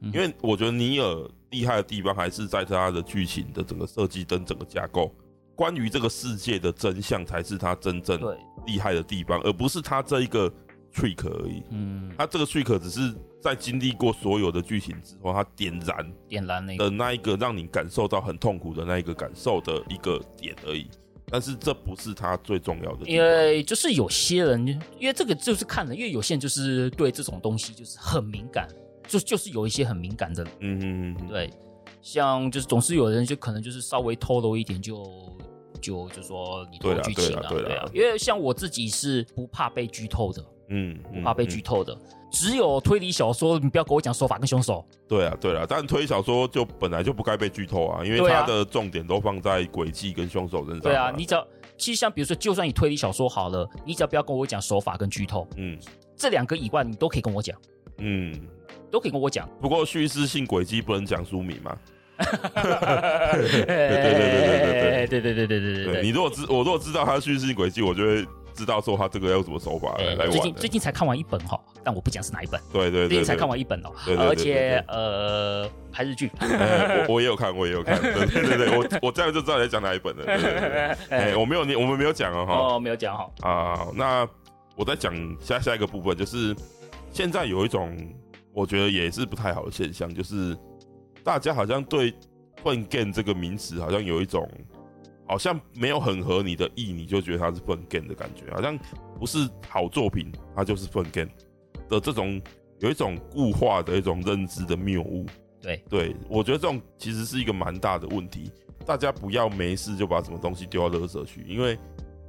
因为我觉得尼尔厉害的地方还是在他的剧情的整个设计跟整个架构，关于这个世界的真相才是他真正厉害的地方，而不是他这一个 trick 而已。嗯，他这个 trick 只是在经历过所有的剧情之后，他点燃点燃的那一个让你感受到很痛苦的那一个感受的一个点而已。但是这不是他最重要的，因为就是有些人，因为这个就是看人，因为有些人就是对这种东西就是很敏感。就就是有一些很敏感的，嗯嗯嗯，对，像就是总是有人就可能就是稍微透露一点就就就说你剧情啊，对啊，因为像我自己是不怕被剧透的，嗯，不怕被剧透的，只有推理小说你不要跟我讲手法跟凶手，对啊对啊，但推理小说就本来就不该被剧透啊，因为它的重点都放在诡计跟凶手身上，对啊，你只要其实像比如说就算你推理小说好了，你只要不要跟我讲手法跟剧透，嗯，这两个以外你都可以跟我讲，嗯。都可以跟我讲，不过叙事性轨迹不能讲书名嘛？对对对对对对对对对对对对。你如果知我如果知道他叙事性轨迹，我就会知道说他这个要怎么手法来玩。最近最近才看完一本哈，但我不讲是哪一本。对对对，最近才看完一本哦，而且呃拍日剧。我我也有看，我也有看。对对对，我我这样就知道你在讲哪一本了。对对对，哎，我没有你，我们没有讲哦哈。哦，没有讲哈。啊，那我再讲下下一个部分，就是现在有一种。我觉得也是不太好的现象，就是大家好像对 “fun game” 这个名词好像有一种好像没有很合你的意，你就觉得它是 “fun game” 的感觉，好像不是好作品，它就是 “fun game” 的这种有一种固化的一种认知的谬误。对对，我觉得这种其实是一个蛮大的问题，大家不要没事就把什么东西丢到垃圾去，因为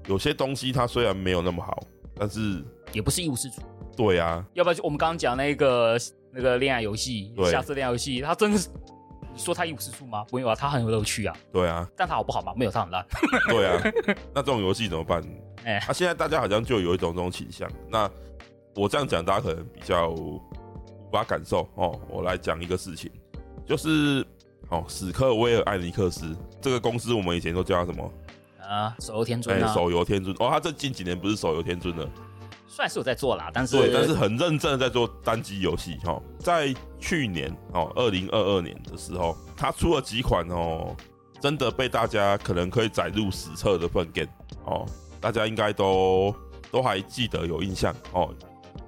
有些东西它虽然没有那么好，但是也不是一无是处。对啊，要不然就我们刚刚讲那个。那个恋爱游戏，下次恋爱游戏，他真的是说他一无是处吗？没有啊，他很有乐趣啊。对啊，但他好不好嘛？没有，他很烂。对啊，那这种游戏怎么办？哎、现在大家好像就有一种这种倾向。那我这样讲，大家可能比较无法感受哦。我来讲一个事情，就是哦，史克威尔艾尼克斯这个公司，我们以前都叫它什么啊？手游天尊？手游天尊哦，他这近几年不是手游天尊了。算是有在做啦，但是对，但是很认真的在做单机游戏哈。在去年哦，二零二二年的时候，他出了几款哦，真的被大家可能可以载入史册的 fun game 哦，大家应该都都还记得有印象哦。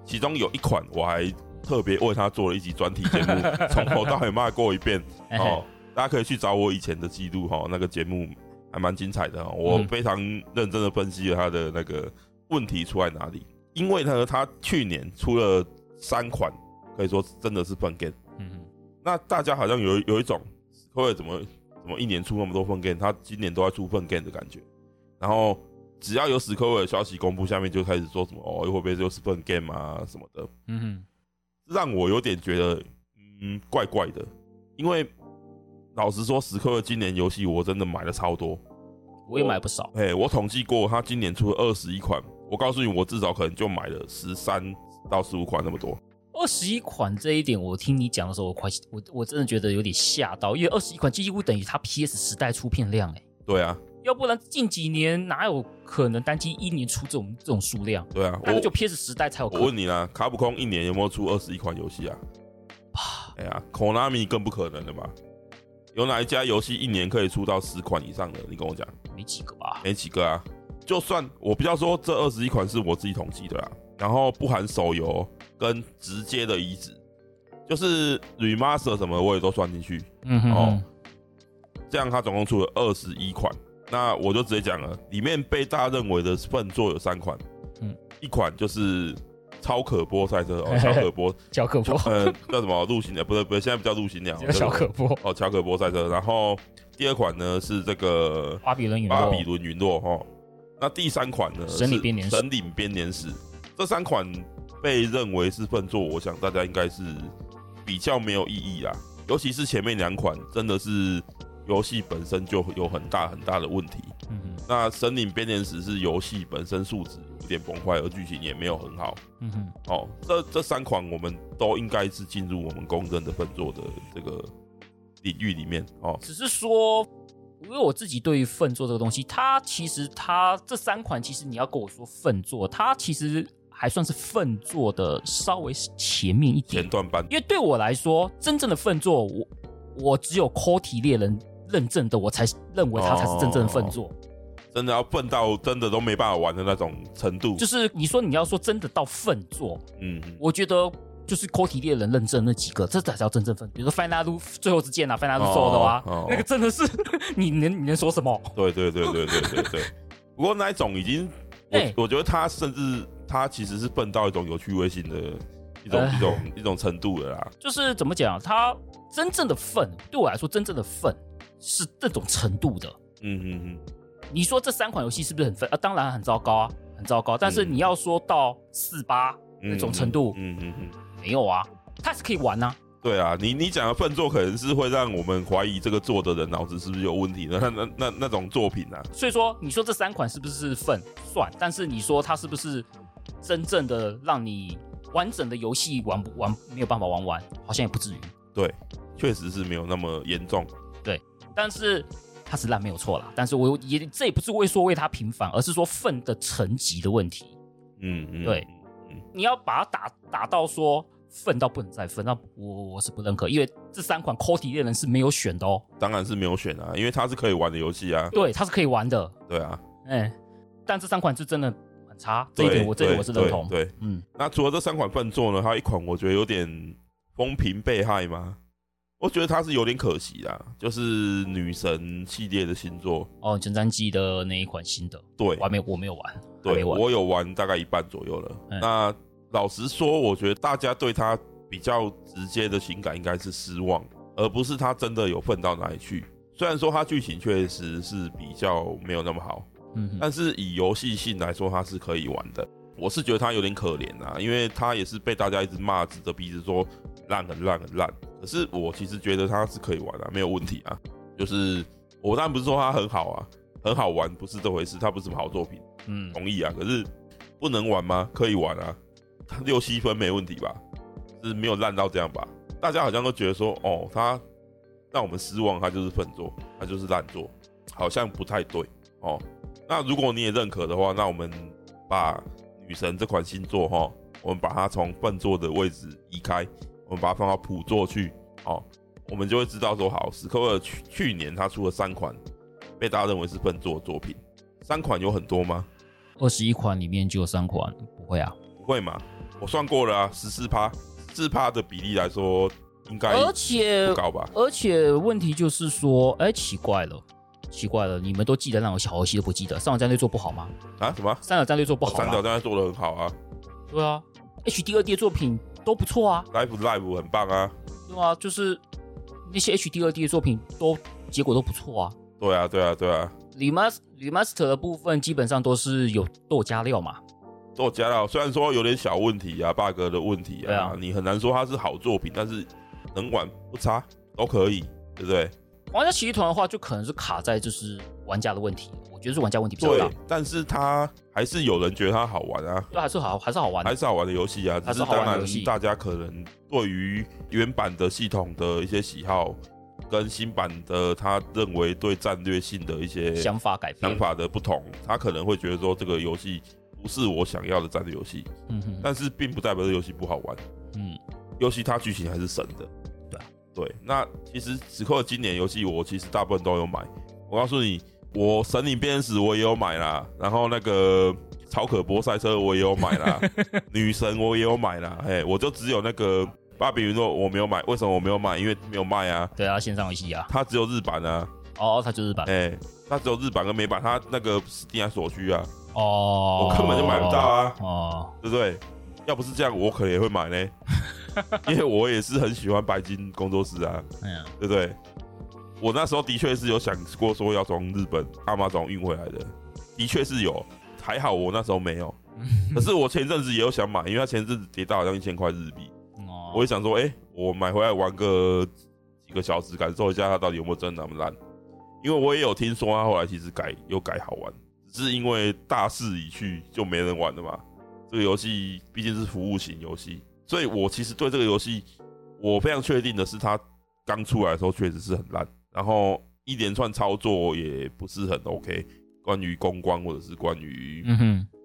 其中有一款我还特别为他做了一集专题节目，从头到尾骂过一遍 哦。大家可以去找我以前的记录哈，那个节目还蛮精彩的哦。我非常认真的分析了他的那个问题出在哪里。因为呢，他去年出了三款，可以说真的是 fun game。嗯哼，那大家好像有有一种，会怎么怎么一年出那么多 fun game？他今年都在出 fun game 的感觉。然后只要有史克威尔的消息公布，下面就开始说什么哦，又会不会又是粪 game 啊什么的，嗯哼，让我有点觉得嗯怪怪的，因为老实说，史克威尔今年游戏我真的买了超多，我也买不少，哎，我统计过，他今年出了二十一款，我告诉你，我至少可能就买了十三到十五款那么多。二十一款这一点，我听你讲的时候，我快我我真的觉得有点吓到，因为二十一款几乎等于它 PS 时代出片量，哎，对啊。要不然近几年哪有可能单机一年出这种这种数量？对啊，那个就 PS 时代才有。我问你啦，卡普空一年有没有出二十一款游戏啊？哎呀，Konami 更不可能了吧。有哪一家游戏一年可以出到十款以上的？你跟我讲，没几个吧？没几个啊。就算我不要说这二十一款是我自己统计的啦，然后不含手游跟直接的移植，就是 remaster 什么我也都算进去。嗯哼，哦，这样它总共出了二十一款。那我就直接讲了，里面被大家认为的份作有三款，嗯，一款就是超可波赛车哦，小可波，小可波，呃，叫什么陆行鸟？不对不对，现在不叫陆行鸟，叫小可波哦，乔可波赛车。然后第二款呢是这个巴比伦陨巴比伦陨落哈。那第三款呢？神领编年史。神领编年史。这三款被认为是笨作，我想大家应该是比较没有异议啊，尤其是前面两款真的是。游戏本身就有很大很大的问题。嗯哼，那《神领编年史》是游戏本身素质有点崩坏，而剧情也没有很好。嗯哼，哦，这这三款我们都应该是进入我们公认的笨作的这个领域里面。哦，只是说，因为我自己对于粪作这个东西，它其实它这三款，其实你要跟我说粪作，它其实还算是粪作的稍微前面一点前段班。因为对我来说，真正的粪作，我我只有 COTY 猎人。认证的我才认为它才是真正的粪作。哦，真的要笨到真的都没办法玩的那种程度。就是你说你要说真的到粪作，嗯，我觉得就是 COTY 猎人认证那几个，这才叫真正粪。比如说 Final 最后之剑啊，Final 做的啊，那个真的是 你能你能说什么？对对对对对对对。不过那一种已经，我我觉得他甚至他其实是笨到一种有趣味性的一种一种一种程度了啦。就是怎么讲，他真正的粪对我来说，真正的粪。是这种程度的，嗯嗯嗯。你说这三款游戏是不是很分啊？当然很糟糕啊，很糟糕。但是你要说到四八那种程度，嗯嗯嗯，没有啊，它是可以玩呐。对啊，你你讲的粪作可能是会让我们怀疑这个做的人脑子是不是有问题的，那那那那种作品啊。所以说，你说这三款是不是粪算？但是你说它是不是真正的让你完整的游戏玩不玩没有办法玩完，好像也不至于。对，确实是没有那么严重。对。但是它是烂没有错啦，但是我也这也不是为说为它平反，而是说粪的层级的问题。嗯嗯，对，嗯，你要把它打打到说粪到不能再粪，那我我是不认可，因为这三款 COTY 猎人是没有选的哦。当然是没有选啊，因为它是可以玩的游戏啊。对，它是可以玩的。对啊，哎、欸，但这三款是真的很差，这一点我这点我是认同。对，对嗯，那除了这三款粪作呢，还有一款我觉得有点风评被害吗？我觉得它是有点可惜啦，就是女神系列的新作哦，《前瞻机》的那一款新的，对，我还没我没有玩，对，我有玩大概一半左右了。嗯、那老实说，我觉得大家对它比较直接的情感应该是失望，而不是它真的有粪到哪里去。虽然说它剧情确实是比较没有那么好，嗯，但是以游戏性来说，它是可以玩的。我是觉得它有点可怜啊，因为它也是被大家一直骂，指着鼻子说烂很烂很烂。可是我其实觉得它是可以玩的，没有问题啊。就是我当然不是说它很好啊，很好玩不是这回事，它不是什么好作品，嗯，同意啊。可是不能玩吗？可以玩啊，六七分没问题吧？是没有烂到这样吧？大家好像都觉得说，哦，它让我们失望，它就是粪作，它就是烂作，好像不太对哦。那如果你也认可的话，那我们把女神这款新作哈，我们把它从笨作的位置移开。我们把它放到普作去，哦，我们就会知道说，好，史克威尔去去年他出了三款被大家认为是笨作的作品，三款有很多吗？二十一款里面就有三款，不会啊？不会嘛？我算过了啊，十四趴，四趴的比例来说，应该而且不高吧？而且问题就是说，哎，奇怪了，奇怪了，你们都记得那种小游戏都不记得，三角战队做不好吗？啊？什么？三角战队做不好？三角战队做的很好啊。对啊，HD 二 D 的作品。都不错啊，Live Live 很棒啊，对啊，就是那些 HD 二 D 的作品都结果都不错啊，对啊，对啊，对啊，remaster remaster 的部分基本上都是有多加料嘛，多加料。虽然说有点小问题啊，bug 的问题啊，啊。你很难说它是好作品，但是能玩不差，都可以，对不对？皇家骑士团的话，就可能是卡在就是玩家的问题，我觉得是玩家问题比较大。对，但是它还是有人觉得它好玩啊，对，还是好，还是好玩，还是好玩的游戏啊。只是当然，大家可能对于原版的系统的一些喜好。跟新版的他认为对战略性的一些想法改变，想法的不同，他可能会觉得说这个游戏不是我想要的战略游戏。嗯哼，但是并不代表这游戏不好玩。嗯，游戏它剧情还是神的。对对，那其实此刻今年游戏我其实大部分都有买。我告诉你，我神领便是我也有买啦，然后那个超可波赛车我也有买啦，女神我也有买啦。嘿，我就只有那个。芭比云诺我没有买，为什么我没有买？因为没有卖啊。对啊，线上游戏啊，它只有日版啊。哦，它就日版。哎、欸，它只有日版跟美版，它那个是定价所需啊。哦，我根本就买不到啊。哦，对不对？要不是这样，我可能也会买呢。因为我也是很喜欢白金工作室啊。嗯、啊，对不对？我那时候的确是有想过说要从日本 Amazon 运回来的，的确是有。还好我那时候没有。可是我前阵子也有想买，因为它前阵子跌到好像一千块日币。我也想说，哎、欸，我买回来玩个几个小时，感受一下它到底有没有真的那么烂。因为我也有听说，它后来其实改又改好玩，只是因为大势已去，就没人玩了嘛。这个游戏毕竟是服务型游戏，所以我其实对这个游戏，我非常确定的是，它刚出来的时候确实是很烂，然后一连串操作也不是很 OK，关于公关或者是关于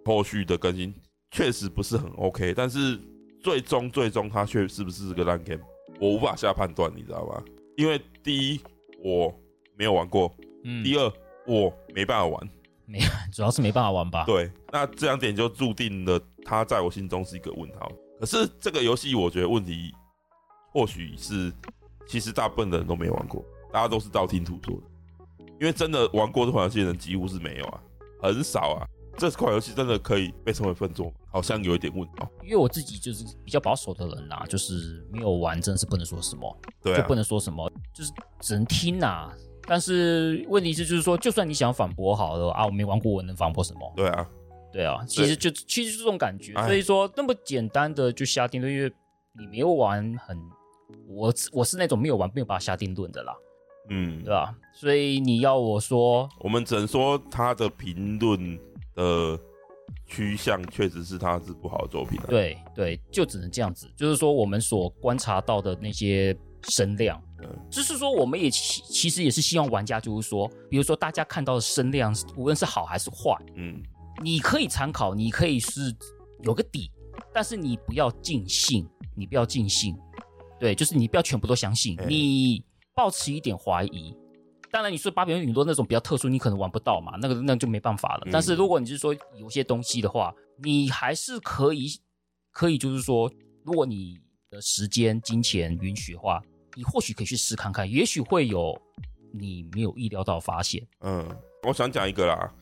后续的更新，确实不是很 OK，但是。最终，最终，它却是不是个烂 game，我无法下判断，你知道吧？因为第一，我没有玩过；嗯，第二，我没办法玩，没，主要是没办法玩吧？对，那这两点就注定了它在我心中是一个问号。可是这个游戏，我觉得问题或许是，其实大部分的人都没玩过，大家都是道听途说的，因为真的玩过这款游戏的人几乎是没有啊，很少啊。这款游戏真的可以被称为粪作吗？好像有一点问号。因为我自己就是比较保守的人呐，就是没有玩，真的是不能说什么，对啊，就不能说什么，就是只能听呐。但是问题是，就是说，就算你想反驳好了啊，我没玩过，我能反驳什么？对啊，对啊，其实就其实就这种感觉。所以说，那么简单的就下定论，因为你没有玩很，我我是那种没有玩没有办法下定论的啦，嗯，对吧？所以你要我说，我们只能说他的评论。的趋向确实是他是不好的作品，啊，对对，就只能这样子。就是说，我们所观察到的那些声量，嗯，就是说，我们也其其实也是希望玩家，就是说，比如说大家看到的声量，无论是好还是坏，嗯，你可以参考，你可以是有个底，但是你不要尽信，你不要尽信，对，就是你不要全部都相信，嗯，你抱持一点怀疑。当然，你说巴比伦陨落那种比较特殊，你可能玩不到嘛，那个那就没办法了。嗯、但是如果你是说有些东西的话，你还是可以，可以就是说，如果你的时间、金钱允许的话，你或许可以去试看看，也许会有你没有意料到发现。嗯，我想讲一个啦，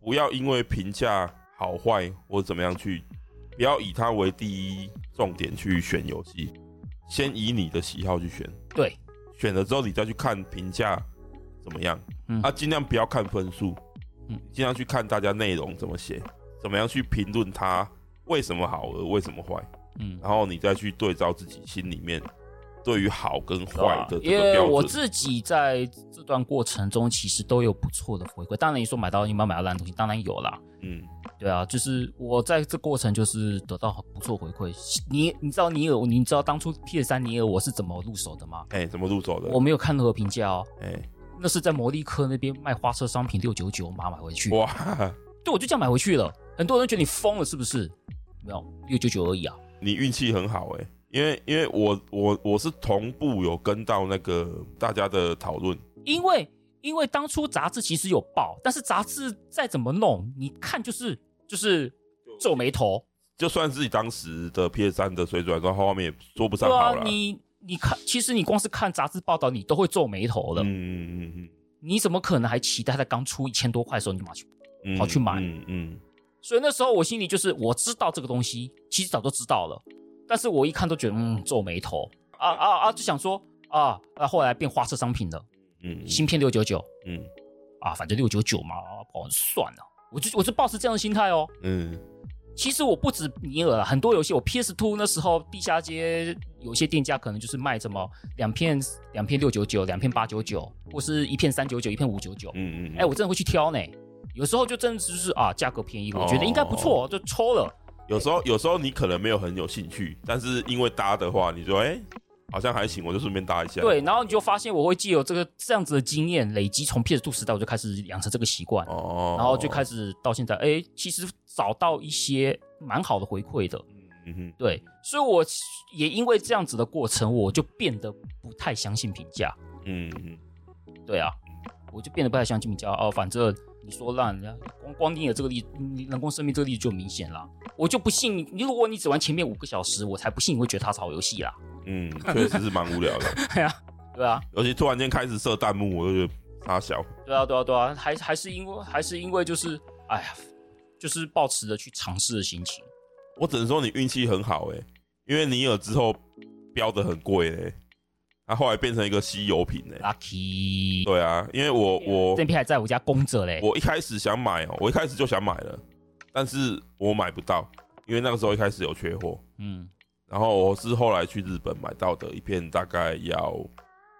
不要因为评价好坏或怎么样去，不要以它为第一重点去选游戏，先以你的喜好去选。对，选了之后你再去看评价。怎么样？嗯，啊，尽量不要看分数，嗯，尽量去看大家内容怎么写，怎么样去评论它为什么好而为什么坏，嗯，然后你再去对照自己心里面对于好跟坏的这个标准。因为我自己在这段过程中其实都有不错的回馈。当然你说买到你买买到烂东西，当然有啦，嗯，对啊，就是我在这过程就是得到不错回馈。你你知道尼尔，你知道当初 PS3 尼尔我是怎么入手的吗？哎、欸，怎么入手的？我没有看任何评价哦，哎、欸。那是在魔力科那边卖花车商品六九九，马上买回去。哇，对，我就这样买回去了。很多人觉得你疯了，是不是？没有，六九九而已啊。你运气很好哎、欸，因为因为我我我是同步有跟到那个大家的讨论。因为因为当初杂志其实有报，但是杂志再怎么弄，你看就是就是皱眉头。就算自己当时的 PS 三的水准，然后后面也说不上好了。你。你看，其实你光是看杂志报道，你都会皱眉头的。嗯嗯嗯，你怎么可能还期待它刚出一千多块的时候你就跑去跑去买？嗯嗯。所以那时候我心里就是我知道这个东西，其实早就知道了，但是我一看都觉得嗯皱眉头啊啊啊，就想说啊啊，后来变花色商品了。嗯。芯片六九九。嗯。啊，反正六九九嘛，跑完算了。我就我就抱持这样的心态哦。嗯。其实我不止尼尔，很多游戏我 PS Two 那时候地下街有些店家可能就是卖什么两片两片六九九，两片八九九，或是一片三九九，一片五九九。嗯嗯。哎，我真的会去挑呢。有时候就真的就是啊，价格便宜，我觉得应该不错，就抽了。有时候有时候你可能没有很有兴趣，但是因为搭的话，你说哎。好像还行，我就顺便搭一下。对，然后你就发现我会借有这个这样子的经验累积，从 PS2 时代我就开始养成这个习惯，哦，然后就开始到现在，哎，其实找到一些蛮好的回馈的，嗯哼，对，所以我也因为这样子的过程，我就变得不太相信评价，嗯哼，对啊，我就变得不太相信评价哦，反正你说烂，光光听了这个例子，人工生命这个例子就明显了，我就不信你，如果你只玩前面五个小时，我才不信你会觉得它是好游戏啦。嗯，确实是蛮无聊的。对啊，对啊，尤其突然间开始设弹幕，我就觉得傻小。对啊，对啊，对啊，还还是因为还是因为就是，哎呀，就是抱持着去尝试的心情。我只能说你运气很好哎、欸，因为尼尔之后标的很贵哎、欸，他后来变成一个稀有品嘞、欸。Lucky。对啊，因为我我这片还在我家供着嘞。我一开始想买哦、喔，我一开始就想买了，但是我买不到，因为那个时候一开始有缺货。嗯。然后我是后来去日本买到的一片，大概要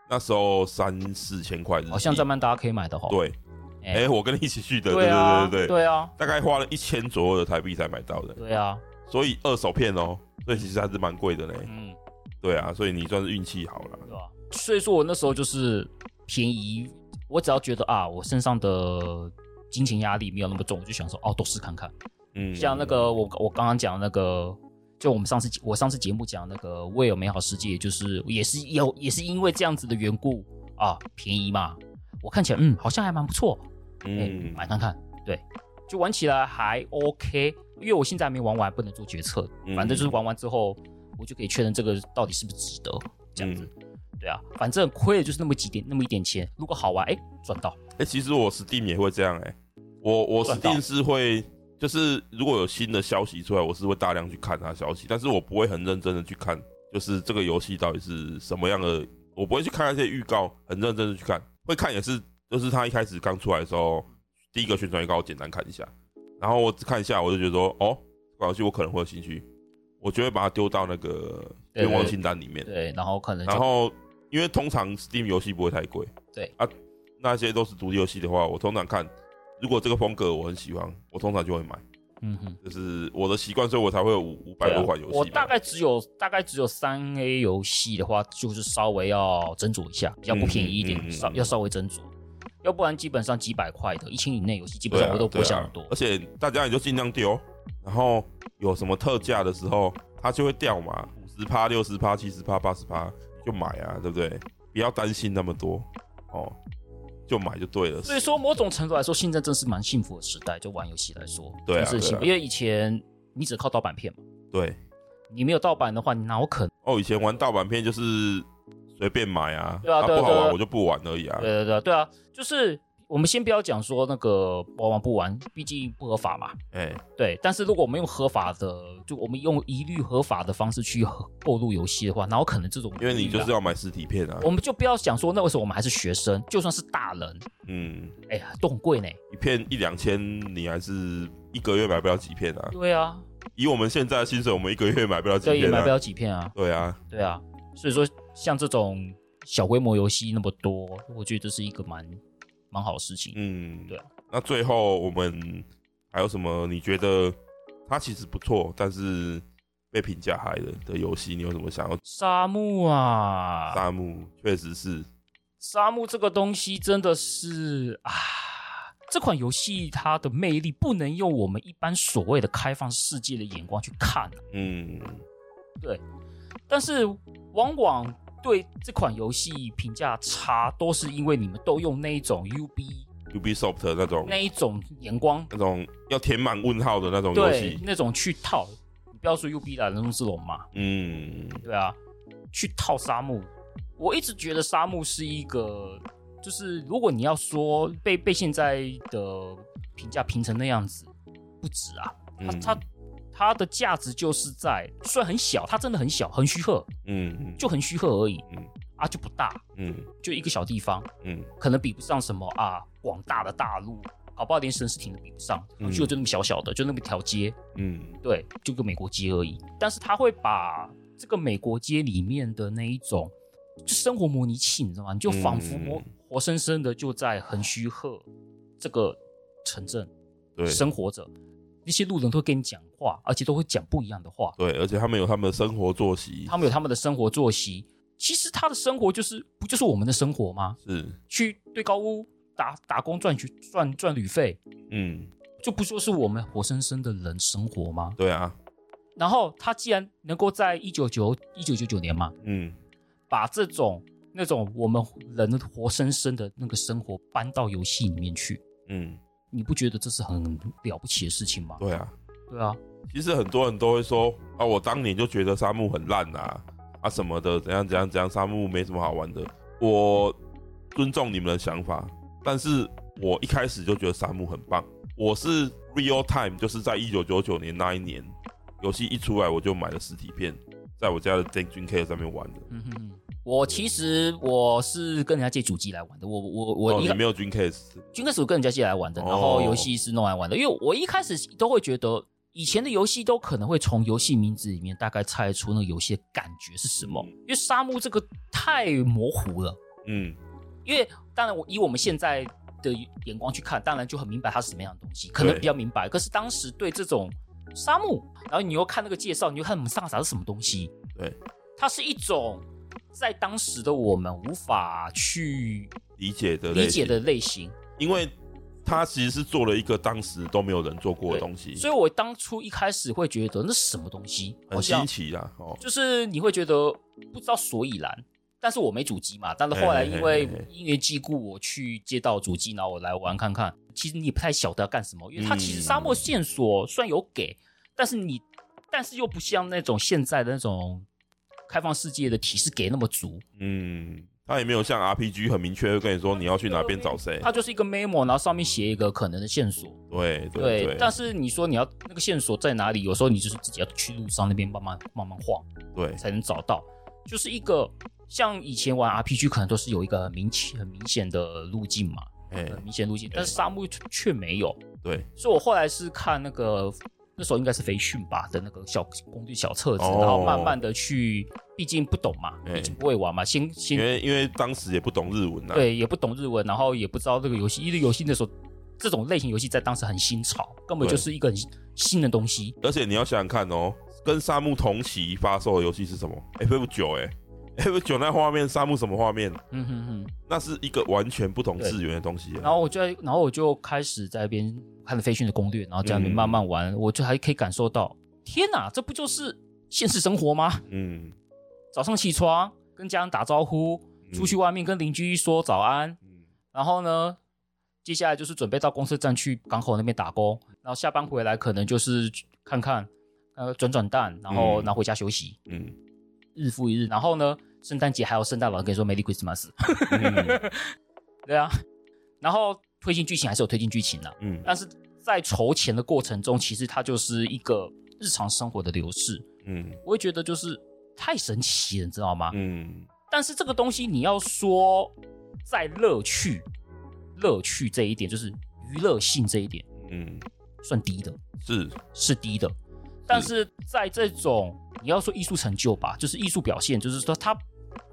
那时候三四千块日币。好像在曼达可以买的哈。对，哎、欸，我跟你一起去的，对啊、对对对对。对啊，大概花了一千左右的台币才买到的。对啊，所以二手片哦，所以其实还是蛮贵的嘞。嗯，对啊，所以你算是运气好了。对吧？所以说我那时候就是便宜，我只要觉得啊，我身上的金钱压力没有那么重，我就想说哦，都试看看。嗯，像那个我我刚刚讲那个。就我们上次我上次节目讲那个《未有美好世界》，就是也是有也是因为这样子的缘故啊，便宜嘛，我看起来嗯好像还蛮不错，嗯、欸，买看看，对，就玩起来还 OK，因为我现在还没玩完，不能做决策，反正就是玩完之后，我就可以确认这个到底是不是值得这样子，对啊，反正亏的就是那么几点那么一点钱，如果好玩，哎、欸，赚到，哎、欸，其实我 Steam 也会这样、欸，哎，我我 Steam 是会。就是如果有新的消息出来，我是会大量去看它消息，但是我不会很认真的去看，就是这个游戏到底是什么样的，我不会去看那些预告，很认真的去看，会看也是，就是它一开始刚出来的时候，第一个宣传预告我简单看一下，然后我只看一下，我就觉得说，哦，这游戏我可能会有兴趣，我就会把它丢到那个愿望清单里面，对，对，然后可能，然后因为通常 Steam 游戏不会太贵，对啊，那些都是独立游戏的话，我通常看。如果这个风格我很喜欢，我通常就会买。嗯哼，就是我的习惯，所以我才会有五五百多款游戏。我大概只有大概只有三 A 游戏的话，就是稍微要斟酌一下，比较不便宜一点，稍、嗯、要稍微斟酌。要不然基本上几百块的一千以内游戏，基本上我都不会想很多、啊啊。而且大家也就尽量丢，然后有什么特价的时候，它就会掉嘛，五十趴、六十趴、七十趴、八十趴就买啊，对不对？不要担心那么多哦。就买就对了。所以说，某种程度来说，现在真是蛮幸福的时代。就玩游戏来说，对啊，是幸福。啊，因为以前你只靠盗版片嘛。对。你没有盗版的话，你哪有可能？哦，以前玩盗版片就是随便买啊，对啊，对啊，不好玩我就不玩而已啊。对对对对啊，就是。我们先不要讲说那个玩玩不玩，毕竟不合法嘛。哎、欸，对。但是如果我们用合法的，就我们用一律合法的方式去购入游戏的话，哪有可能这种？因为你就是要买实体片啊。我们就不要想说，那为什么我们还是学生？就算是大人，嗯，哎呀，都很贵呢。一片一两千，你还是一个月买不了几片啊？对啊。以我们现在的薪水，我们一个月买不了几片啊。对，也买不了几片啊。对啊，对啊。所以说，像这种小规模游戏那么多，我觉得这是一个蛮。蛮好的事情，嗯，对啊。那最后我们还有什么？你觉得它其实不错，但是被评价害了的游戏，你有什么想要？沙漠啊，沙漠确实是。沙漠这个东西真的是啊，这款游戏它的魅力不能用我们一般所谓的开放世界的眼光去看啊。嗯，对。但是往往。对这款游戏评价差，都是因为你们都用那一种 UB Ubisoft 那种那一种眼光，那种要填满问号的那种游戏，那种去套。你不要说 UB 啦，人中之龙嘛。嗯，对啊，去套沙漠。我一直觉得沙漠是一个，就是如果你要说被被现在的评价评成那样子，不止啊，他他。嗯它的价值就是在，虽然很小，它真的很小，很虚贺，嗯，就很虚贺而已，嗯，啊就不大，嗯，就一个小地方，嗯，可能比不上什么啊广大的大陆，搞不好连沈视亭都比不上，就就那么小小的，就那么一条街，嗯，对，就个美国街而已。但是他会把这个美国街里面的那一种就生活模拟器，你知道吗？你就仿佛活活生生的就在横须贺这个城镇生活着。那些路人都会跟你讲话，而且都会讲不一样的话。对，而且他们有他们的生活作息，他们有他们的生活作息。其实他的生活就是不就是我们的生活吗？是去对高屋打打工赚取赚赚旅费，嗯，就不说是我们活生生的人生活吗？对啊。然后他既然能够在一九九一九九九年嘛，嗯，把这种那种我们人活生生的那个生活搬到游戏里面去，嗯。你不觉得这是很了不起的事情吗？对啊，对啊。其实很多人都会说啊，我当年就觉得沙漠很烂啊，啊什么的，怎样怎样怎样，沙漠没什么好玩的。我尊重你们的想法，但是我一开始就觉得沙漠很棒。我是 real time，就是在一九九九年那一年，游戏一出来我就买了实体片，在我家的 Dreamcast 上面玩的。嗯哼。我其实我是跟人家借主机来玩的，我我我一、哦、没有 Dreamcast，Dreamcast 我跟人家借来玩的，然后游戏是弄来玩的，因为我一开始都会觉得以前的游戏都可能会从游戏名字里面大概猜出那个游戏的感觉是什么，嗯、因为沙漠这个太模糊了，嗯，因为当然我以我们现在的眼光去看，当然就很明白它是什么样的东西，可能比较明白，可是当时对这种沙漠，然后你又看那个介绍，你又看我们萨萨是什么东西，对，它是一种。在当时的我们无法去理解的理解的类型，因为他其实是做了一个当时都没有人做过的东西，所以我当初一开始会觉得那是什么东西，很新奇啊，哦，就是你会觉得不知道所以然，但是我没主机嘛，但是后来因为因缘际故，我去接到主机，然后我来玩看看，其实你也不太晓得要干什么，因为它其实沙漠线索虽然有给，但是你但是又不像那种现在的那种。开放世界的提示给那么足，嗯，他也没有像 RPG 很明确的跟你说你要去哪边找谁，他就是一个 memo，然后上面写一个可能的线索，对对。但是你说你要那个线索在哪里，有时候你就是自己要去路上那边慢慢慢慢晃，对，才能找到。就是一个像以前玩 RPG 可能都是有一个很明显很明显的路径嘛，欸、很明显路径，但是沙漠却没有，对。所以我后来是看那个。那时候应该是飞讯吧的那个小工具小册子，哦、然后慢慢的去，毕竟不懂嘛，毕竟不会玩嘛，先先因为因为当时也不懂日文啊，对，也不懂日文，然后也不知道这个游戏，因为游戏那时候这种类型游戏在当时很新潮，根本就是一个很新的东西。而且你要想想看哦，跟沙漠同期发售的游戏是什么？FF 九哎。F 九那画面，沙漠什么画面？嗯哼哼，那是一个完全不同次元的东西。然后我就，然后我就开始在那边看了飞讯的攻略，然后在那边慢慢玩，嗯、我就还可以感受到，天哪，这不就是现实生活吗？嗯，早上起床跟家人打招呼，出去外面跟邻居说早安，嗯，然后呢，接下来就是准备到公车站去港口那边打工，然后下班回来可能就是看看，呃，转转蛋，然后拿回家休息，嗯。嗯日复一日，然后呢，圣诞节还有圣诞老人跟你说 Merry Christmas，嗯、对啊，然后推进剧情还是有推进剧情的，嗯，但是在筹钱的过程中，其实它就是一个日常生活的流逝，嗯，我会觉得就是太神奇了，你知道吗？嗯，但是这个东西你要说在乐趣，乐趣这一点就是娱乐性这一点，嗯，算低的，是。是低的。但是在这种你要说艺术成就吧，就是艺术表现，就是说他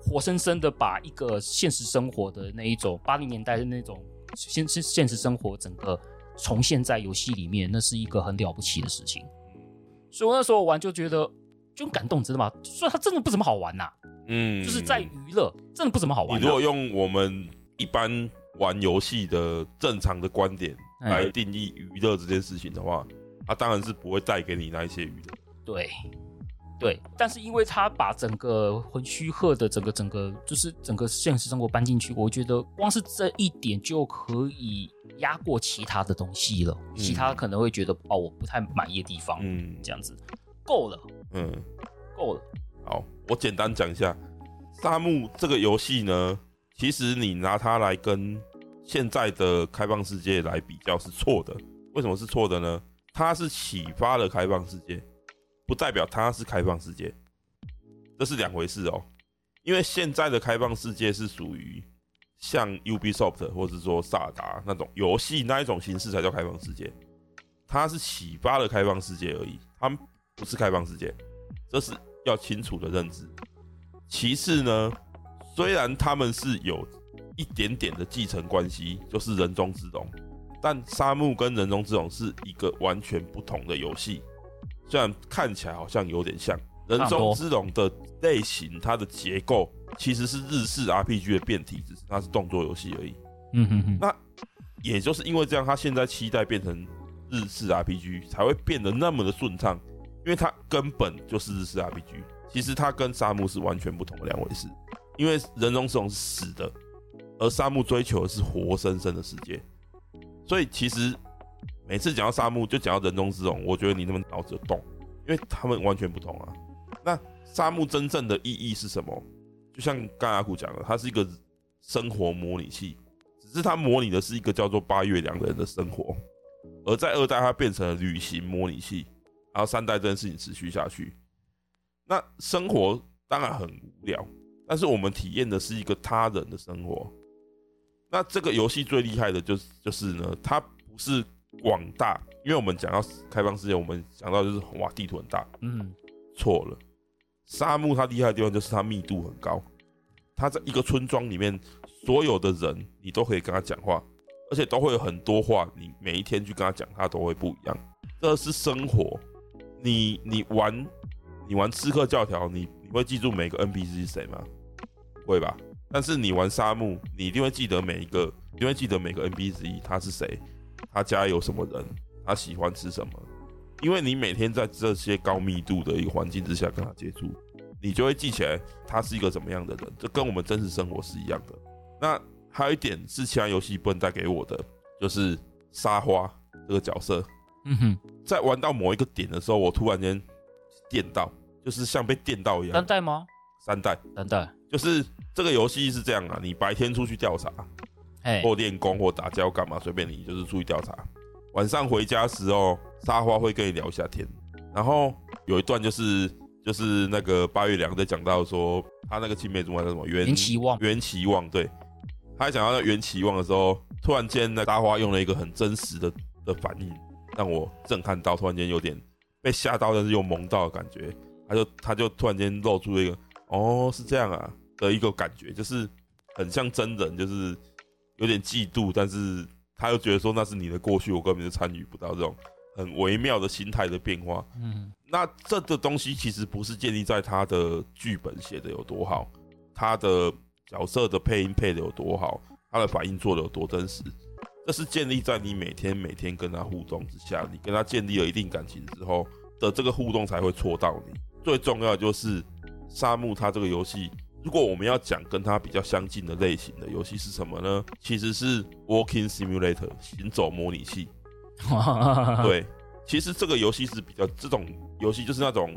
活生生的把一个现实生活的那一种八零年代的那种现现现实生活整个重现在游戏里面，那是一个很了不起的事情。所以我那时候玩就觉得就很感动，知道吗？所以它真的不怎么好玩呐、啊，嗯，就是在娱乐真的不怎么好玩、啊。你如果用我们一般玩游戏的正常的观点来定义娱乐这件事情的话。他当然是不会带给你那一些娱乐，对，对，但是因为他把整个魂虚鹤的整个整个就是整个现实生活搬进去，我觉得光是这一点就可以压过其他的东西了。嗯、其他可能会觉得哦，我不太满意的地方，嗯，这样子够了，嗯，够了。好，我简单讲一下《沙漠》这个游戏呢，其实你拿它来跟现在的开放世界来比较是错的。为什么是错的呢？它是启发了开放世界，不代表它是开放世界，这是两回事哦。因为现在的开放世界是属于像 Ubisoft 或者说萨达那种游戏那一种形式才叫开放世界，它是启发了开放世界而已，它不是开放世界，这是要清楚的认知。其次呢，虽然他们是有一点点的继承关系，就是人中之龙，但沙漠跟人中之龙是一个完全不同的游戏。虽然看起来好像有点像人中之龙的类型，它的结构其实是日式 RPG 的变体，只是它是动作游戏而已。嗯哼哼。那也就是因为这样，它现在期待变成日式 RPG 才会变得那么的顺畅，因为它根本就是日式 RPG。其实它跟沙漠是完全不同的两回事，因为人中之龙是死的，而沙漠追求的是活生生的世界。所以其实每次讲到沙漠，就讲到人中之龙，我觉得你那么脑子有洞，因为他们完全不同啊。那沙漠真正的意义是什么？就像刚阿古讲的，它是一个生活模拟器，只是它模拟的是一个叫做八月良人的生活，而在二代它变成了旅行模拟器，然后三代这件事情持续下去。那生活当然很无聊，但是我们体验的是一个他人的生活。那这个游戏最厉害的就是就是呢，它不是广大，因为我们讲到开放世界，我们讲到就是哇，地图很大，嗯，错了。沙漠它厉害的地方就是它密度很高，它在一个村庄里面，所有的人你都可以跟他讲话，而且都会有很多话，你每一天去跟他讲，他都会不一样。这是生活，你你玩。你玩刺客教条，你你会记住每个 NPC 是谁吗？会吧。但是你玩沙漠，你一定会记得每一个，一定会记得每个 NPC 他是谁，他家有什么人，他喜欢吃什么。因为你每天在这些高密度的一个环境之下跟他接触，你就会记起来他是一个怎么样的人。这跟我们真实生活是一样的。那还有一点是其他游戏不能带给我的，就是沙花这个角色。嗯哼，在玩到某一个点的时候，我突然间电到。就是像被电到一样。三代吗？三代，三代。就是这个游戏是这样啊，你白天出去调查，哎，或练功或打架干嘛，随便你，就是出去调查。晚上回家时候，沙花会跟你聊一下天。然后有一段就是就是那个八月良在讲到说，他那个青梅竹马叫什么？袁期望。袁期望，对。他讲到那袁期望的时候，突然间那沙花用了一个很真实的的反应，让我震撼到，突然间有点被吓到，但是又萌到的感觉。他就他就突然间露出一个哦，是这样啊的一个感觉，就是很像真人，就是有点嫉妒，但是他又觉得说那是你的过去，我根本就参与不到这种很微妙的心态的变化。嗯，那这个东西其实不是建立在他的剧本写的有多好，他的角色的配音配的有多好，他的反应做的有多真实，这是建立在你每天每天跟他互动之下，你跟他建立了一定感情之后的这个互动才会戳到你。最重要的就是沙漠，它这个游戏，如果我们要讲跟它比较相近的类型的游戏是什么呢？其实是 Walking Simulator 行走模拟器。对，其实这个游戏是比较这种游戏就是那种，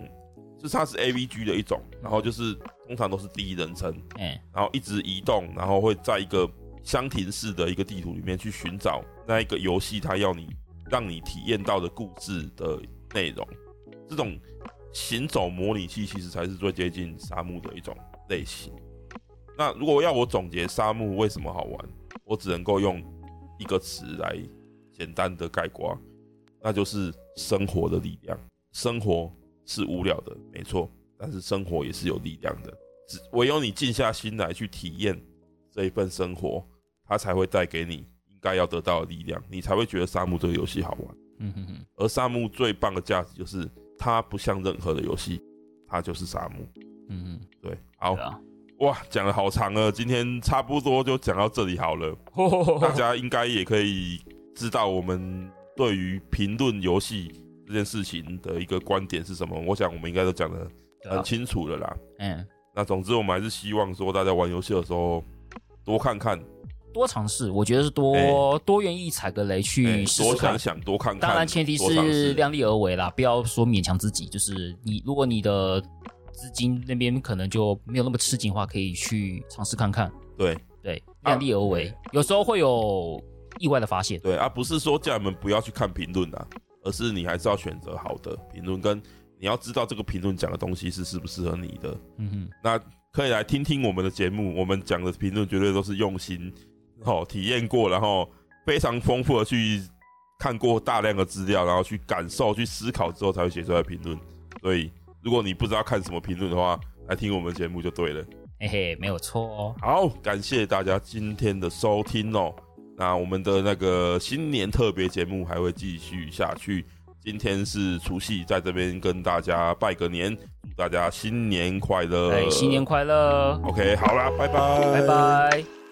就是它是 AVG 的一种，然后就是通常都是第一人称，嗯，然后一直移动，然后会在一个箱庭式的一个地图里面去寻找那一个游戏它要你让你体验到的故事的内容，这种。行走模拟器其实才是最接近沙漠的一种类型。那如果要我总结沙漠为什么好玩，我只能够用一个词来简单的概括，那就是生活的力量。生活是无聊的，没错，但是生活也是有力量的。只唯有你静下心来去体验这一份生活，它才会带给你应该要得到的力量，你才会觉得沙漠这个游戏好玩。嗯哼哼。而沙漠最棒的价值就是。它不像任何的游戏，它就是沙漠。好，啊、哇，讲了好长了，今天差不多就讲到这里好了。大家应该也可以知道我们对于评论游戏这件事情的一个观点是什么。我想我们应该都讲的很清楚了啦。嗯，那总之我们还是希望说大家玩游戏的时候多看看。多尝试，我觉得是多、欸、多愿意踩个雷去试试多想想，多看看。当然前提是量力而为啦，不要说勉强自己。就是你，如果你的资金那边可能就没有那么吃紧的话，可以去尝试看看。对对，量力而为、啊，有时候会有意外的发现。对，而、啊、不是说叫你们不要去看评论啊，而是你还是要选择好的评论，跟你要知道这个评论讲的东西是适不适合你的。嗯哼，那。可以来听听我们的节目，我们讲的评论绝对都是用心，好体验过，然后非常丰富的去看过大量的资料，然后去感受、去思考之后才会写出来评论。所以，如果你不知道看什么评论的话，来听我们节目就对了。嘿嘿，没有错哦。好，感谢大家今天的收听哦。那我们的那个新年特别节目还会继续下去。今天是除夕，在这边跟大家拜个年，祝大家新年快乐！哎，新年快乐！OK，好啦，拜拜，拜拜。